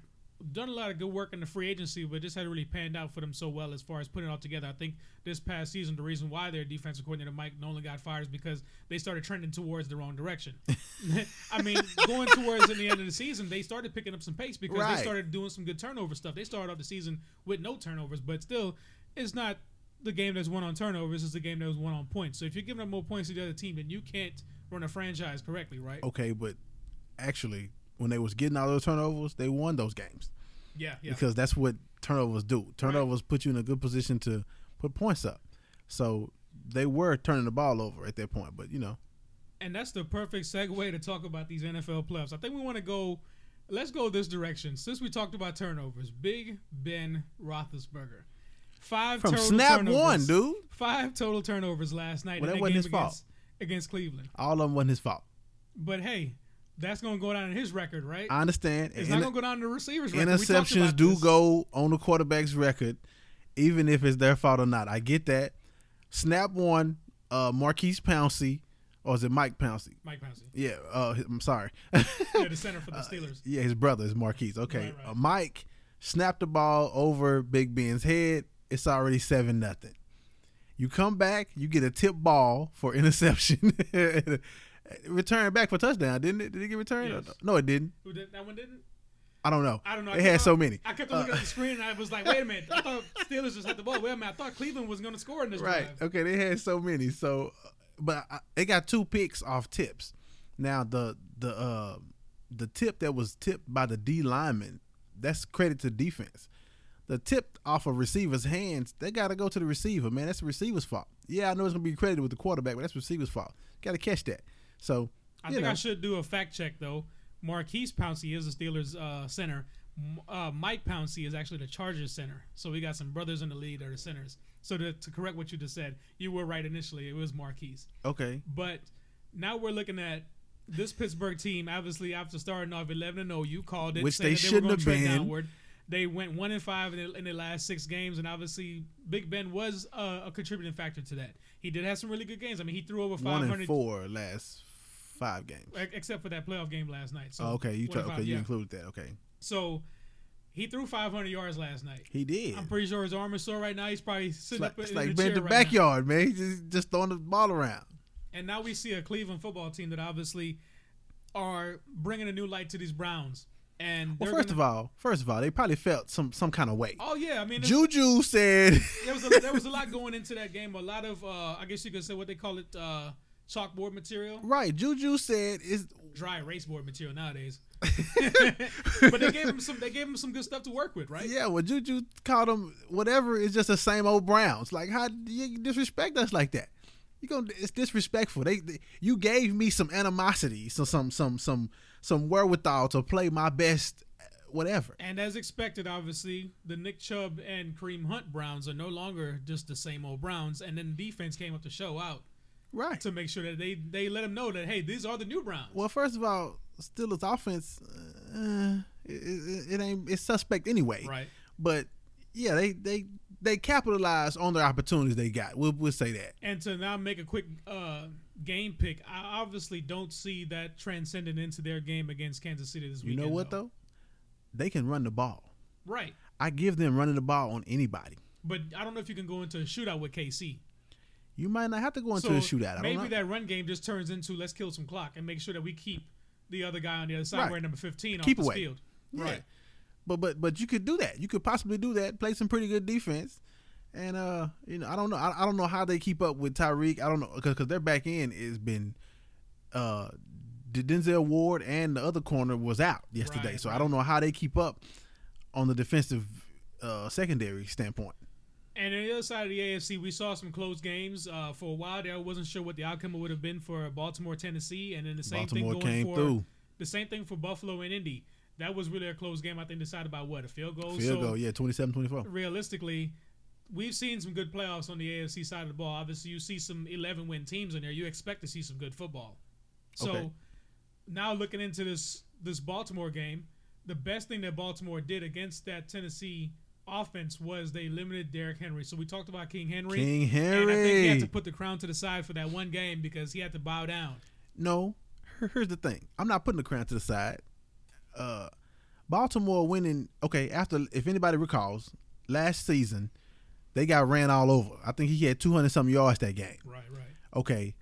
done a lot of good work in the free agency, but just hadn't really panned out for them so well as far as putting it all together. I think this past season, the reason why their defensive coordinator Mike Nolan got fired is because they started trending towards the wrong direction. [laughs] I mean, going towards in the end of the season, they started picking up some pace because Right. they started doing some good turnover stuff. They started off the season with no turnovers, but still, it's not the game that's won on turnovers. is the game that was won on points. So if you're giving up more points to the other team, then you can't run a franchise correctly, right? Okay, but actually, when they was getting all those turnovers, they won those games Yeah, yeah. because that's what turnovers do. Turnovers put you in a good position to put points up. So they were turning the ball over at that point, but you know, And that's the perfect segue to talk about these NFL playoffs. I think we want to go. Let's go this direction. Since we talked about turnovers, Big Ben Roethlisberger, five from total snap turnovers. one, dude, Five total turnovers last night. Well, that wasn't game his fault. against, against Cleveland. all of them wasn't his fault. But hey, that's going to go down in his record, right? I understand. it's not going to go down in the receivers' record. Interceptions do this. go on the quarterback's record, even if it's their fault or not. I get that. Snap one, uh, Maurkice Pouncey, or is it Mike Pouncey? Mike Pouncey, Yeah, uh, I'm sorry. yeah, the center for the [laughs] Steelers. yeah, his brother is Maurkice. Okay, Right, right. Uh, Mike snapped the ball over Big Ben's head. It's already seven nothing. You come back, you get a tip ball for [laughs] interception. Return back for touchdown, didn't it? Did it get returned? Yes. No, it didn't. Who did that one? Didn't? I don't know. I don't know. It had on- so many. I kept Uh, on looking at the screen and I was like, wait a minute. I thought [laughs] Steelers just had the ball. Wait a minute. I thought Cleveland was going to score in this Right. drive. Okay. They had so many. So, uh, but I, they got two picks off tips. Now the the uh the tip that was tipped by the D lineman, that's credit to defense. The tip off a receiver's hands, they got to go to the receiver, man. That's the receiver's fault. Yeah, I know it's gonna be credited with the quarterback, but that's the receiver's fault. Got to catch that. So, I think know, I should do a fact check though. Maurkice Pouncey is the Steelers uh, center. Uh, Mike Pouncey is actually the Chargers center. So we got some brothers in the league that are the centers. So to, to correct what you just said, you were right initially. It was Maurkice. okay. But now we're looking at this Pittsburgh team. Obviously, after starting off 11 and 0, you called it. Which they shouldn't gonna have been. Downward. They went one and five in the, in the last six games, and obviously Big Ben was uh, a contributing factor to that. He did have some really good games. I mean, he threw over One 500 and four last five games. except for that playoff game last night. So Oh, okay, you okay five, you yeah. included that. Okay, So he threw 500 yards last night. he did. I'm pretty sure his arm is sore right now. He's probably It's sitting like, up it's in, like the in chair the right now. backyard, man. He's just, just throwing the ball around. And now we see a Cleveland football team that obviously are bringing a new light to these Browns. And Well, first gonna- of all, first of all, they probably felt some some kind of way. oh yeah, I mean, Juju said, [laughs] there was a, there was a lot going into that game. A lot of, uh, I guess you could say what they call it, uh, chalkboard material, right. Juju said is dry erase board material nowadays. [laughs] but they gave him some. They gave him some good stuff to work with, right? yeah. Well, Juju called them whatever. It's just the same old Browns. Like how do you disrespect us like that? You gonna? it's disrespectful. They, they you gave me some animosity, so some some some some wherewithal to play my best, whatever. And as expected, obviously, the Nick Chubb and Kareem Hunt Browns are no longer just the same old Browns. And then the defense came up to show out Right. to make sure that they they let them know that hey, these are the new Browns. Well, first of all, Steelers offense, uh, it, it, it ain't it's suspect anyway. right. But yeah, they they they capitalized on the opportunities they got. We'll we'll say that. And to now make a quick uh, game pick, I obviously don't see that transcending into their game against Kansas City this You weekend. You know what though? They can run the ball. Right. I give them running the ball on anybody. But I don't know if you can go into a shootout with KC. You might not have to go into so a shootout. I maybe don't know. that run game just turns into let's kill some clock and make sure that we keep the other guy on the other side, Right. wearing number 15, Keep off the away. field. Yeah. Right. But but but you could do that. You could possibly do that. Play some pretty good defense. And uh, you know, I don't know. I, I don't know how they keep up with Tyreek. I don't know because their back end has been uh, Denzel Ward and the other corner was out yesterday. Right, so I don't know how they keep up on the defensive uh, secondary standpoint. And on the other side of the AFC, we saw some close games. Uh, for a while there, I wasn't sure what the outcome would have been for Baltimore, Tennessee, and then the same Baltimore thing going came for through. the same thing for Buffalo and Indy. That was really a close game. I think decided by what a field goal. Field so goal, yeah, 27-24. realistically, we've seen some good playoffs on the AFC side of the ball. Obviously, you see some 11 win teams in there. You expect to see some good football. So Okay. now looking into this this Baltimore game, the best thing that Baltimore did against that Tennessee offense was they limited Derrick Henry. So we talked about King Henry. King And I think he had to put the crown to the side for that one game because he had to bow down. No, here's the thing. I'm not putting the crown to the side. Uh, Baltimore winning. Okay, after if anybody recalls, last season they got ran all over. I think he had 200 some yards that game. Right, right. Okay,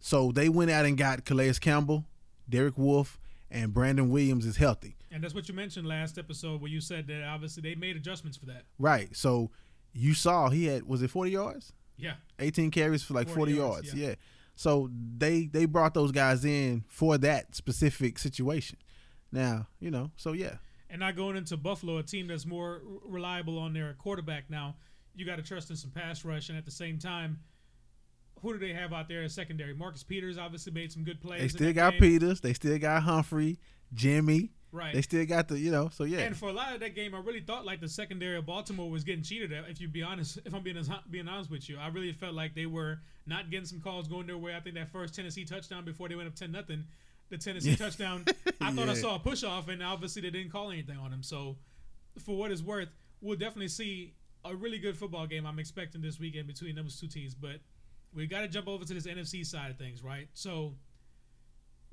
so they went out and got Calais Campbell, Derek Wolfe, and Brandon Williams is healthy. And that's what you mentioned last episode where you said that obviously they made adjustments for that. Right. So you saw he had was it 40 yards? Yeah. 18 carries for like 40, 40 yards. yards, Yeah. yeah. So they they brought those guys in for that specific situation. Now, you know, so yeah. And not going into Buffalo, a team that's more reliable on their quarterback now. You got to trust in some pass rush, and at the same time, who do they have out there as secondary? Marcus Peters obviously made some good plays. They still got game. Peters, they still got Humphrey, Jimmy. right? They still got the, you know, so yeah. And for a lot of that game, I really thought like the secondary of Baltimore was getting cheated at. If you be honest, if I'm being being honest with you, I really felt like they were not getting some calls going their way. I think that first Tennessee touchdown before they went up ten nothing, the Tennessee Yeah. touchdown, [laughs] I thought I saw a push off, and obviously they didn't call anything on him. So, for what it's worth, we'll definitely see a really good football game. I'm expecting this weekend between those two teams, but we got to jump over to this NFC side of things, right? So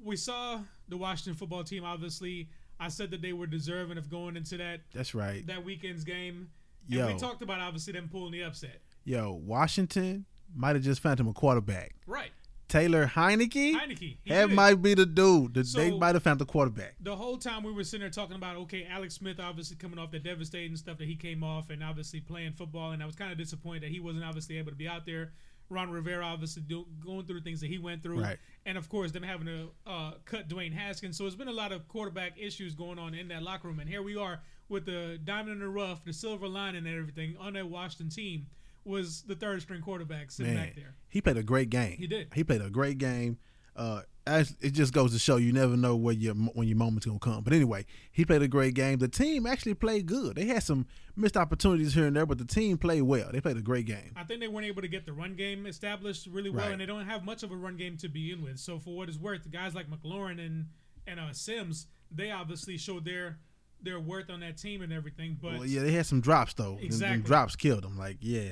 we saw the Washington football team. Obviously, I said that they were deserving of going into that That's right. that weekend's game. And Yo. we talked about obviously them pulling the upset. Yo, Washington might have just found him a quarterback. Right. Taylor Heinicke, Heinicke. He that did might be the dude. The, they might have found the quarterback. the whole time we were sitting there talking about okay, Alex Smith obviously coming off the devastating stuff that he came off and obviously playing football, and I was kind of disappointed that he wasn't obviously able to be out there. Ron Rivera obviously do, going through the things that he went through, Right. and of course them having to uh, cut Dwayne Haskins. So it's been a lot of quarterback issues going on in that locker room, and here we are with the diamond in the rough, the silver lining, and everything on that Washington team was the third string quarterback sitting Man, back there. he played a great game. He did. He played a great game. Uh, as it just goes to show you never know where your when your moment's gonna come. But anyway, he played a great game. The team actually played good. They had some missed opportunities here and there, but the team played well. They played a great game. I think they weren't able to get the run game established really well, Right. and they don't have much of a run game to begin with. So for what it's worth, guys like McLaurin and and uh, Sims, they obviously showed their their worth on that team and everything. But well, yeah, they had some drops though. Them- them Exactly. drops killed them. Like yeah,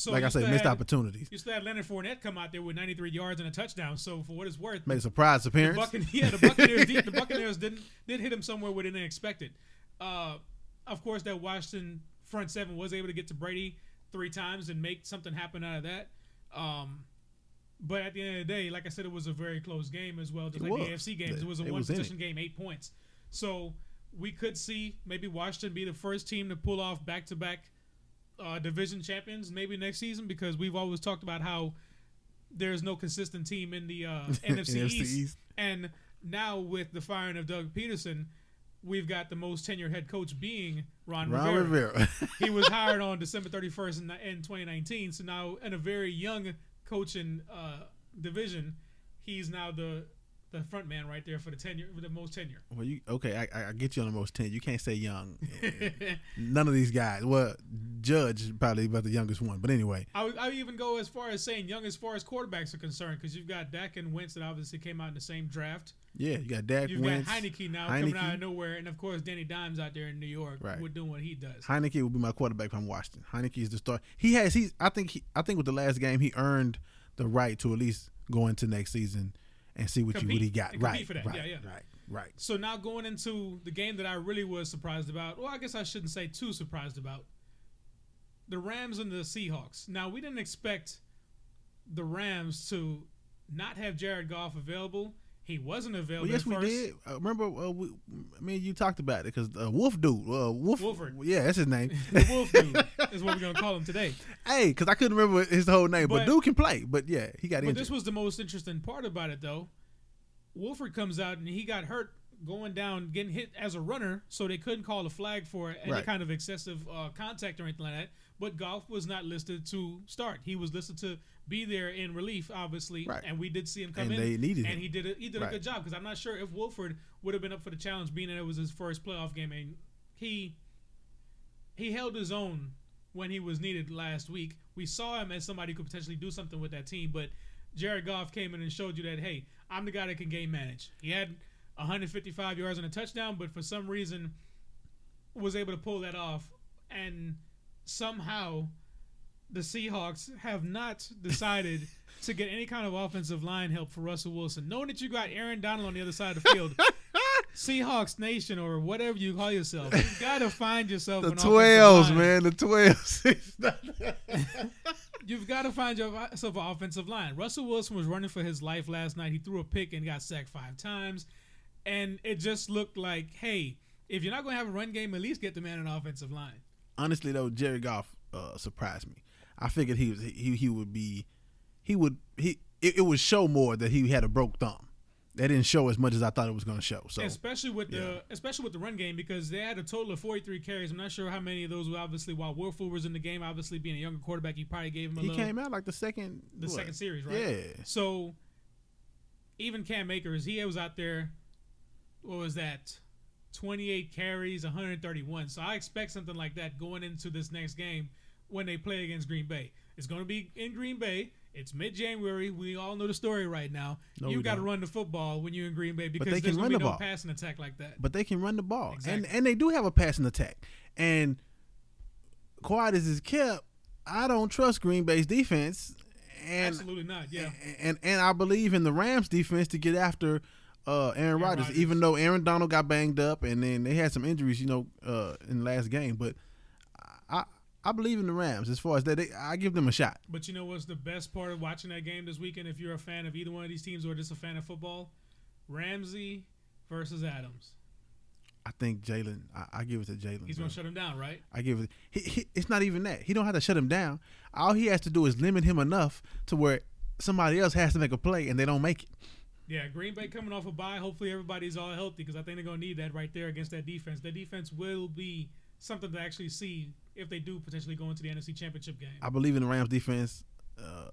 so like I said, missed had- opportunities. You still had Leonard Fournette come out there with 93 yards and a touchdown. So for what it's worth, Made a surprise the, appearance. Yeah, the Buccaneers, did, the [laughs] Buccaneers didn't did hit him somewhere where they didn't expect it. Uh, of course, that Washington front seven was able to get to Brady three times and make something happen out of that. Um, but at the end of the day, like I said, it was a very close game as well, just It like the. AFC games. It was a It one was position game, eight points. So we could see maybe Washington be the first team to pull off back to back division champions maybe next season because we've always talked about how there's no consistent team in the uh, [laughs] NFC, NFC East. East. And now with the firing of Doug Pederson, we've got the most tenured head coach being Ron, Ron Rivera. Rivera. [laughs] he was hired on December 31st in, in 2019. So now in a very young coaching uh, division, he's now the the front man right there for the tenure, for the most tenure. well, you okay? I, I get you on the most ten. You can't say young. [laughs] None of these guys. Well, Judge probably about the youngest one, but anyway. I would, I would even go as far as saying young as far as quarterbacks are concerned because you've got Dak and Wentz that obviously came out in the same draft. Yeah, you got Dak You've Wentz. got Heinicke now coming out of nowhere, and of course Danny Dimes out there in New York Right. with doing what he does. Heinicke will be my quarterback from Washington. Heinicke is the star. He has. He's. I think. He, I think with the last game, he earned the right to at least go into next season and see what you what he got. Right. that. Right. Yeah, yeah. Right. Right. So now going into the game that I really was surprised about. Well, I guess I shouldn't say too surprised about. The Rams and the Seahawks. Now we didn't expect the Rams to not have Jared Goff available. He wasn't available. Well, yes, we first. did. Uh, remember, uh, we, I mean, you talked about it because uh, Wolf dude, uh, Wolf, Wolford. yeah, that's his name. [laughs] The Wolf dude [laughs] is what we're gonna call him today. hey, because I couldn't remember his whole name, but, But- dude can play. But yeah, he got But injured. this was the most interesting part about it, though. Wolford comes out and he got hurt going down, getting hit as a runner, so they couldn't call a flag for any Right. kind of excessive uh, contact or anything like that. But Goff was not listed to start. He was listed to be there in relief, obviously, Right. and we did see him come And in. they needed and him. he did a, he did a Right. good job because I'm not sure if Wolford would have been up for the challenge, being that it was his first playoff game, and he he held his own when he was needed last week. We saw him as somebody who could potentially do something with that team, but Jared Goff came in and showed you that hey, I'm the guy that can game manage. He had 155 yards and a touchdown, but for some reason was able to pull that off, and somehow the Seahawks have not decided [laughs] to get any kind of offensive line help for Russell Wilson. Knowing that you got Aaron Donald on the other side of the field, [laughs] Seahawks Nation or whatever you call yourself, you got to find yourself the an offensive twelves, man, the twelves. [laughs] You've got to find yourself an offensive line. Russell Wilson was running for his life last night. He threw a pick and got sacked five times, and it just looked like, hey, if you're not going to have a run game, at least get the man an offensive line. Honestly, though, Jerry Goff uh, surprised me. I figured he was he he would be he would he it, it would show more that he had a broke thumb. That didn't show as much as I thought it was going to show. So especially with the especially with the run game because they had a total of 43 carries. I'm not sure how many of those were obviously while Wolford was in the game. Obviously, being a younger quarterback, he probably gave him a he little came out like the second the what? second series, right? Yeah. So even Cam Akers, he was out there. What was that? 28 carries, 131. So I expect something like that going into this next game when they play against Green Bay. It's going to be in Green Bay. It's mid-January. We all know the story right now. No, you got to run the football when you're in Green Bay because they there's can going to run be the no ball. passing attack like that. but they can run the ball, Exactly. and and they do have a passing attack. And quiet as it's kept, I don't trust Green Bay's defense, and Absolutely not. Yeah. and and I believe in the Rams defense to get after uh, Aaron, Rodgers, Rodgers. even though Aaron Donald got banged up, and then they had some injuries, you know, uh, in the last game. But I believe in the Rams as far as that. They, I give them a shot. But you know what's the best part of watching that game this weekend? If you're a fan of either one of these teams or just a fan of football, Ramsey versus Adams. I think Jalen. I, I give it to Jalen. He's bro. going to shut him down, right? I give it. He, he, it's not even that. He don't have to shut him down. All he has to do is limit him enough to where somebody else has to make a play and they don't make it. Yeah, Green Bay coming off a bye. Hopefully everybody's all healthy because I think they're going to need that right there against that defense. That defense will be something to actually see if they do potentially go into the NFC Championship game. I believe in the Rams defense. Uh,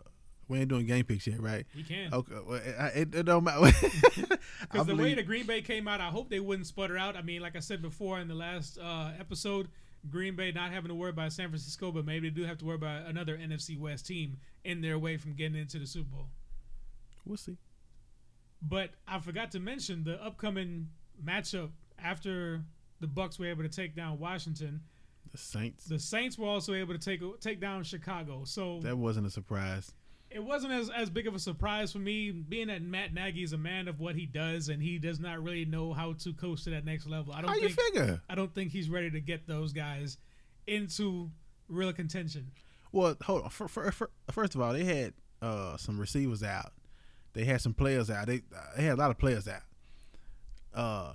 we ain't doing game picks yet, right? We can. Okay, well, it, it don't matter. [laughs] Because the way the Green Bay came out, I hope they wouldn't sputter out. I mean, like I said before in the last uh, episode, Green Bay not having to worry about San Francisco, but maybe they do have to worry about another NFC West team in their way from getting into the Super Bowl. we'll see. But I forgot to mention the upcoming matchup after the Bucks were able to take down Washington. The Saints. The Saints were also able to take take down Chicago. So That wasn't a surprise. it wasn't as, as big of a surprise for me, being that Matt Nagy is a man of what he does, and he does not really know how to coach to that next level. I don't How you think figure? I don't think he's ready to get those guys into real contention. Well, hold on. For, for, for, first of all, they had uh, some receivers out. They had some players out. They, they had a lot of players out. Uh,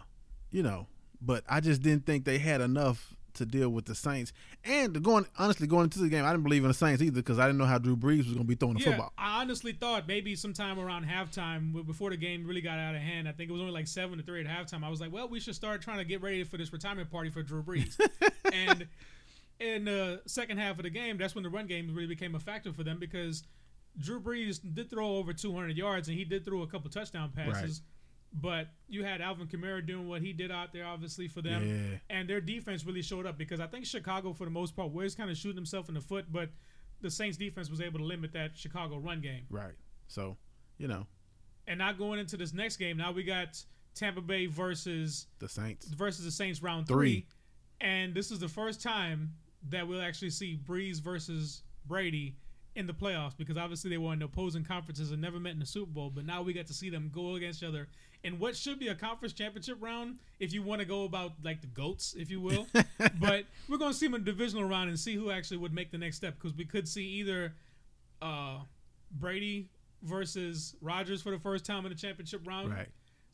you know, but I just didn't think they had enough to deal with the Saints. And going honestly, going into the game, I didn't believe in the Saints either because I didn't know how Drew Brees was going to be throwing the Yeah, football. I honestly thought maybe sometime around halftime, before the game really got out of hand, I think it was only like seven to three at halftime. I was like, well, we should start trying to get ready for this retirement party for Drew Brees. [laughs] and in the second half of the game, that's when the run game really became a factor for them because Drew Brees did throw over 200 yards and he did throw a couple touchdown passes. But you had Alvin Kamara doing what he did out there, obviously for them Yeah. and their defense really showed up because I think Chicago, for the most part, was kind of shooting himself in the foot, but the Saints defense was able to limit that Chicago run game. Right. So, you know, And now going into this next game, now we got Tampa Bay versus the Saints. versus the Saints round Three. three, and this is the first time that we'll actually see Brees versus Brady in the playoffs because obviously they were in opposing conferences and never met in the Super Bowl, but now we get to see them go against each other in what should be a conference championship round if you want to go about like the goats, if you will. [laughs] but we're going to see them in a divisional round and see who actually would make the next step because we could see either uh, Brady versus Rodgers for the first time in the championship round Right.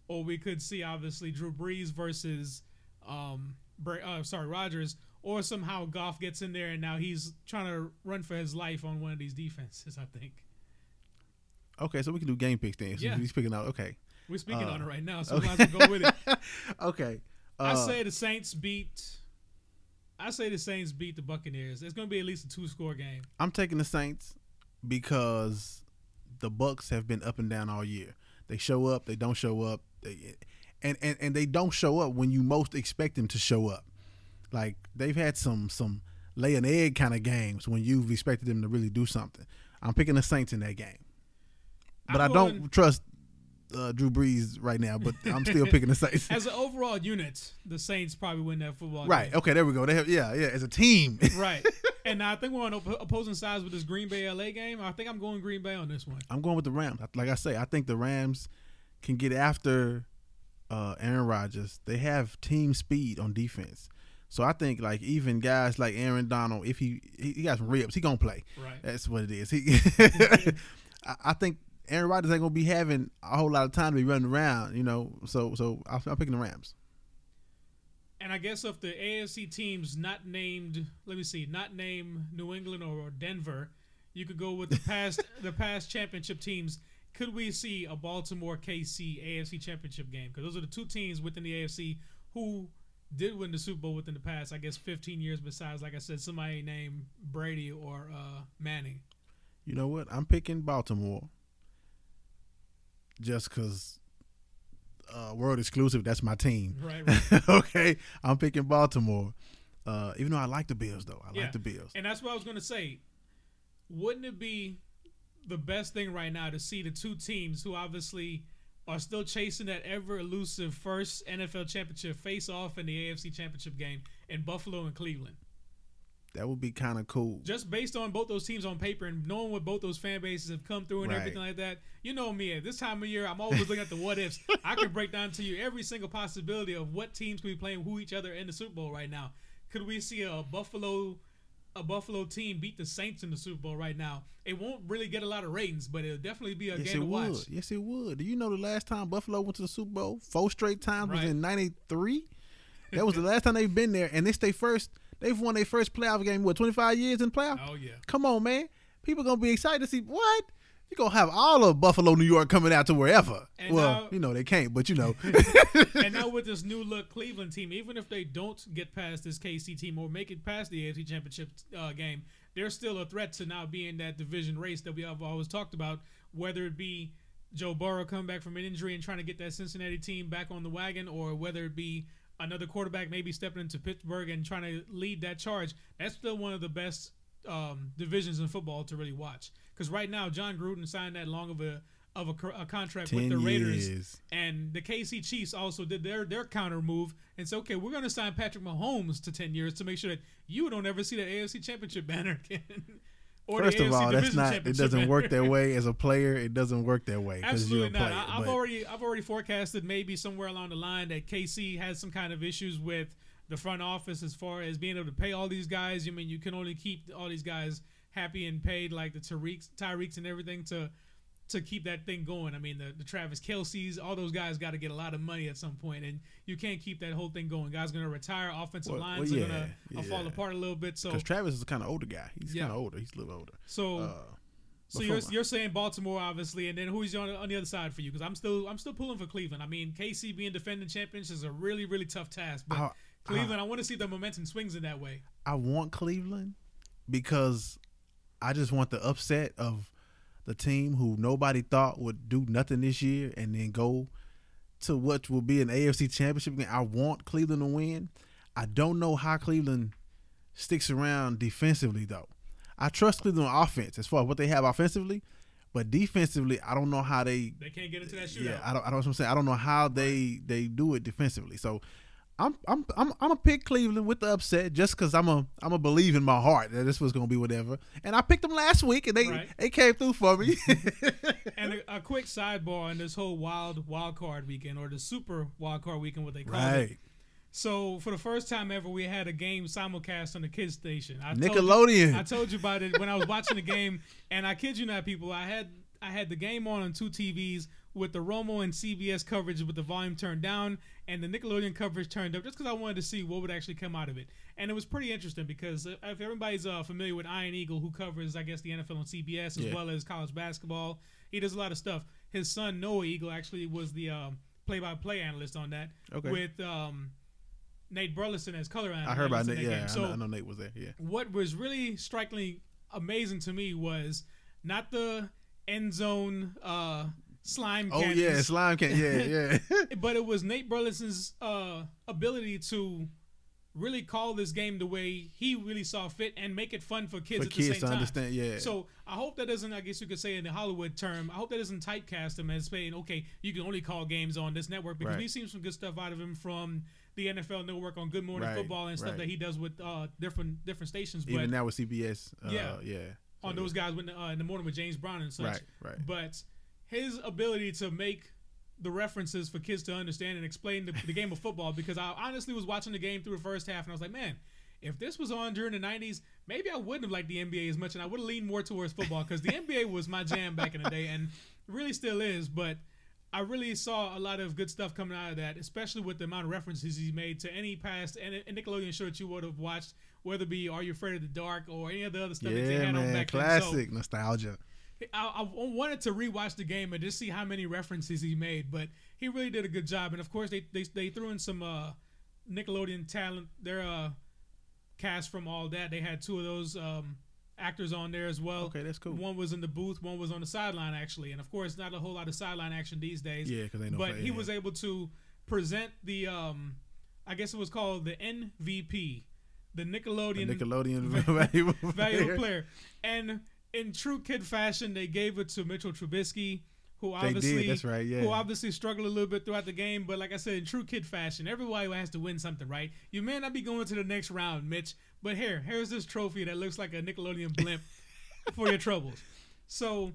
or we could see obviously Drew Brees versus um Bra- uh, sorry Rodgers or somehow Goff gets in there and now he's trying to run for his life on one of these defenses I think Okay, so we can do game picks then. Yeah. He's picking out. Okay. we're speaking Uh, on it right now so we might as well go with it [laughs] okay. I Uh, say the Saints beat I say the Saints beat the Buccaneers it's going to be at least a two score game I'm taking the Saints because the Bucks have been up and down all year. They show up, they don't show up, they, and, and and they don't show up when you most expect them to show up. Like they've had some some lay an egg kind of games when you've expected them to really do something. I'm picking the Saints in that game, but I'm I don't going- trust uh, Drew Brees right now. But I'm still [laughs] picking the Saints. as an overall unit the Saints probably win that football game. right? game. Okay, there we go. They have, yeah, yeah. As a team, [laughs] right and I think we're on op- opposing sides with this Green Bay LA game I think I'm going Green Bay on this one I'm going with the Rams. Like I say, I think the Rams can get after uh, Aaron Rodgers. They have team speed on defense. So I think like even guys like Aaron Donald, if he he, he got some ribs, he gonna play. right That's what it is. He, [laughs] [laughs] I, I think Aaron Rodgers ain't gonna be having a whole lot of time to be running around. You know, so so I'm, I'm picking the Rams. And I guess if the AFC teams not named, let me see, not named New England or Denver, you could go with the past [laughs] the past championship teams. Could we see a Baltimore KC AFC championship game? Because those are the two teams within the AFC who did win the Super Bowl within the past, I guess, 15 years. Besides, like I said, somebody named Brady or uh, Manning. You know what? I'm picking Baltimore just because uh, world exclusive. That's my team. Right, [laughs] right. okay, I'm picking Baltimore. Uh, even though I like the Bills, though I Yeah. like the Bills. And that's what I was going to say. Wouldn't it be the best thing right now to see the two teams who obviously are still chasing that ever elusive first NFL championship face off in the AFC championship game in Buffalo and Cleveland? That would be kind of cool. Just based on both those teams on paper and knowing what both those fan bases have come through and Right. everything like that, you know me. At this time of year, I'm always looking at the what ifs. [laughs] I can break down to you every single possibility of what teams could be playing who each other in the Super Bowl right now. Could we see a Buffalo, a Buffalo team beat the Saints in the Super Bowl right now? It won't really get a lot of ratings, but it'll definitely be a Yes, game it to would. watch. Yes, it would. Do you know the last time Buffalo went to the Super Bowl four straight times Right. was in '93? [laughs] That was the last time they've been there, and this they first. They've won their first playoff game. What 25 years in playoff? Oh yeah. Come on, man. People gonna be excited to see what you gonna have all of Buffalo, New York coming out to wherever. And well, now- you know they can't, but you know. [laughs] and now with this new look Cleveland team, even if they don't get past this KC team or make it past the AFC Championship uh, game, they're still a threat to now be in that division race that we have always talked about. Whether it be Joe Burrow coming back from an injury and trying to get that Cincinnati team back on the wagon, or whether it be another quarterback maybe stepping into Pittsburgh and trying to lead that charge, that's still one of the best um, divisions in football to really watch. Because right now, Jon Gruden signed that long of a of a, a contract with the Raiders. years. And the KC Chiefs also did their their counter move and said, okay, we're going to sign Patrick Mahomes to 10 years to make sure that you don't ever see that AFC Championship banner [laughs] again. or First of all, that's not. It doesn't work that way [laughs] as a player. It doesn't work that way because you're a Absolutely player. not. I, I've already I've already forecasted maybe somewhere along the line that KC has some kind of issues with the front office as far as being able to pay all these guys. You mean you can only keep all these guys happy and paid like the Tyreeks, Tyreeks and everything to to keep that thing going. I mean, the, the Travis Kelce's, all those guys got to get a lot of money at some point, and you can't keep that whole thing going. Guys going to retire, offensive Well- lines well, are going yeah, to fall yeah. apart a little bit. So, Because Travis is a kind of older guy. He's Yeah. kind of older. He's a little older. so, Uh, so you're you're saying Baltimore, obviously, and then who's on, on the other side for you? Because I'm still I'm still pulling for Cleveland. I mean, KC being defending champions is a really really tough task, but I- Cleveland, I want to see the momentum swings in that way. I want Cleveland because I just want the upset of the team who nobody thought would do nothing this year and then go to what will be an AFC championship game. I want Cleveland to win. I don't know how Cleveland sticks around defensively though. I trust Cleveland offense as far as what they have offensively, but defensively, I don't know how they They can't get into that shootout. yeah, I don't. I don't. I'm saying. I don't know how they they do it defensively. So, I'm I'm I'm I'm gonna pick Cleveland with the upset just because I'm a I'm a believe in my heart that this was gonna be whatever. And I picked them last week and they Right. they came through for me. [laughs] And a, a quick sidebar on this whole wild wild card weekend or the super wild card weekend, what they call it. So for the first time ever, we had a game simulcast on the kids station. I told you- Nickelodeon. I told you about it when I was watching the game, and I kid you not, people. I had I had the game on on two TVs with the Romo and CBS coverage with the volume turned down and the Nickelodeon coverage turned up, just because I wanted to see what would actually come out of it. And it was pretty interesting because if everybody's uh, familiar with Ian Eagle, who covers I guess the NFL on CBS as Yeah. well as college basketball, he does a lot of stuff. His son Noah Eagle actually was the um, play-by-play analyst on that Okay. with um, Nate Burleson as color analyst. I heard about Nate. Yeah, game. I, know, I know Nate was there. Yeah. what was really strikingly amazing to me was not the end zone uh, slime Oh cannons, yeah, slime can. Yeah, [laughs] yeah. [laughs] but it was Nate Burleson's uh, ability to really call this game the way he really saw fit and make it fun for kids For at the kids same to time. understand. Yeah. So I hope that doesn't, I guess you could say in the Hollywood term, I hope that doesn't typecast him as saying, okay, you can only call games on this network because Right. we've seen some good stuff out of him from the NFL Network on Good Morning Right, Football and stuff right. that he does with uh, different different stations. But Even now with CBS. Uh, Yeah. yeah. on So, those guys with, uh, in the morning with James Brown and such. Right. Right. But his ability to make the references for kids to understand and explain the, the game of football, because I honestly was watching the game through the first half and I was like, man, if this was on during the 90s, maybe I wouldn't have liked the NBA as much and I would have leaned more towards football because the NBA was my jam back in the day and really still is. But I really saw a lot of good stuff coming out of that, especially with the amount of references he made to any past and Nickelodeon show that you would have watched, whether it be Are You Afraid of the Dark or any of the other stuff that they Yeah, had on man. back then. So, Classic nostalgia. I, I wanted to rewatch the game and just see how many references he made, but he really did a good job. And of course, they they, they threw in some uh, Nickelodeon talent. Their uh, cast from all that. They had two of those um, actors on there as well. Okay, that's cool. One was in the booth, one was on the sideline actually, and of course, not a whole lot of sideline action these days. Yeah, because they know. but he was able to present the, um, I guess it was called the MVP, the Nickelodeon Nickelodeon [laughs] [laughs] valuable valuable player. And in true kid fashion, they gave it to Mitchell Trubisky, who obviously did. That's right. Yeah. who obviously struggled a little bit throughout the game. But like I said, in true kid fashion, everybody has to win something, right? You may not be going to the next round, Mitch, but here, here's this trophy that looks like a Nickelodeon blimp [laughs] for your troubles. So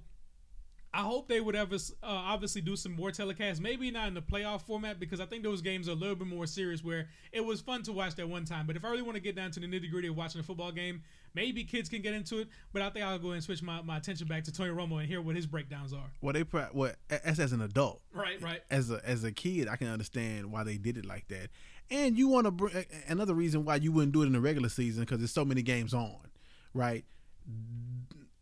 I hope they would ever uh, obviously do some more telecasts. Maybe not in the playoff format because I think those games are a little bit more serious. Where it was fun to watch that one time, but if I really want to get down to the nitty gritty of watching a football game, maybe kids can get into it. But I think I'll go ahead and switch my, my attention back to Tony Romo and hear what his breakdowns are. Well, they what as as an adult, Right, right. as a as a kid, I can understand why they did it like that. And you want to bring another reason why you wouldn't do it in the regular season because there's so many games on, right?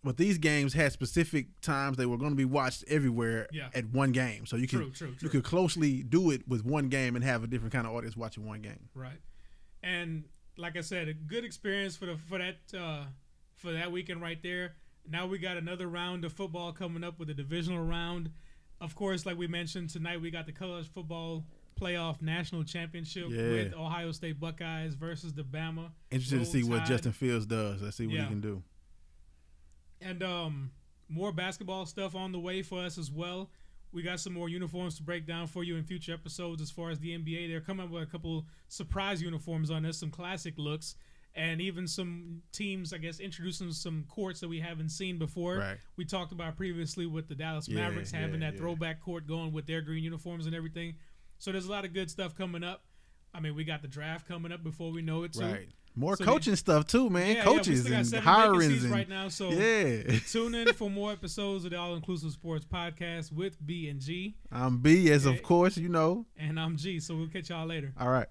But these games had specific times they were going to be watched everywhere Yeah. at one game, so you can True, true, you could closely do it with one game and have a different kind of audience watching one game. Right. And like I said, a good experience for the for that uh, for that weekend right there. Now we got another round of football coming up with a divisional round. Of course, like we mentioned tonight, we got the college football playoff national championship Yeah. with Ohio State Buckeyes versus the Bama. Interested to see what Justin Fields does. Let's see what Yeah. he can do. And um, more basketball stuff on the way for us as well. We got some more uniforms to break down for you in future episodes. As far as the NBA, they're coming up with a couple surprise uniforms on this, some classic looks, and even some teams, I guess, introducing some courts that we haven't seen before. Right. We talked about previously with the Dallas Yeah, Mavericks having yeah, that yeah. throwback court going with their green uniforms and everything. So there's a lot of good stuff coming up. I mean, we got the draft coming up before we know it too. Right. More So coaching stuff too, man. Yeah, yeah, Coaches got and hirings vacancies and right now. So yeah. [laughs] tune in for more episodes of the All Inclusive Sports Podcast with B and G, I'm B, as of course you know. and I'm G. So we'll catch y'all later. All right.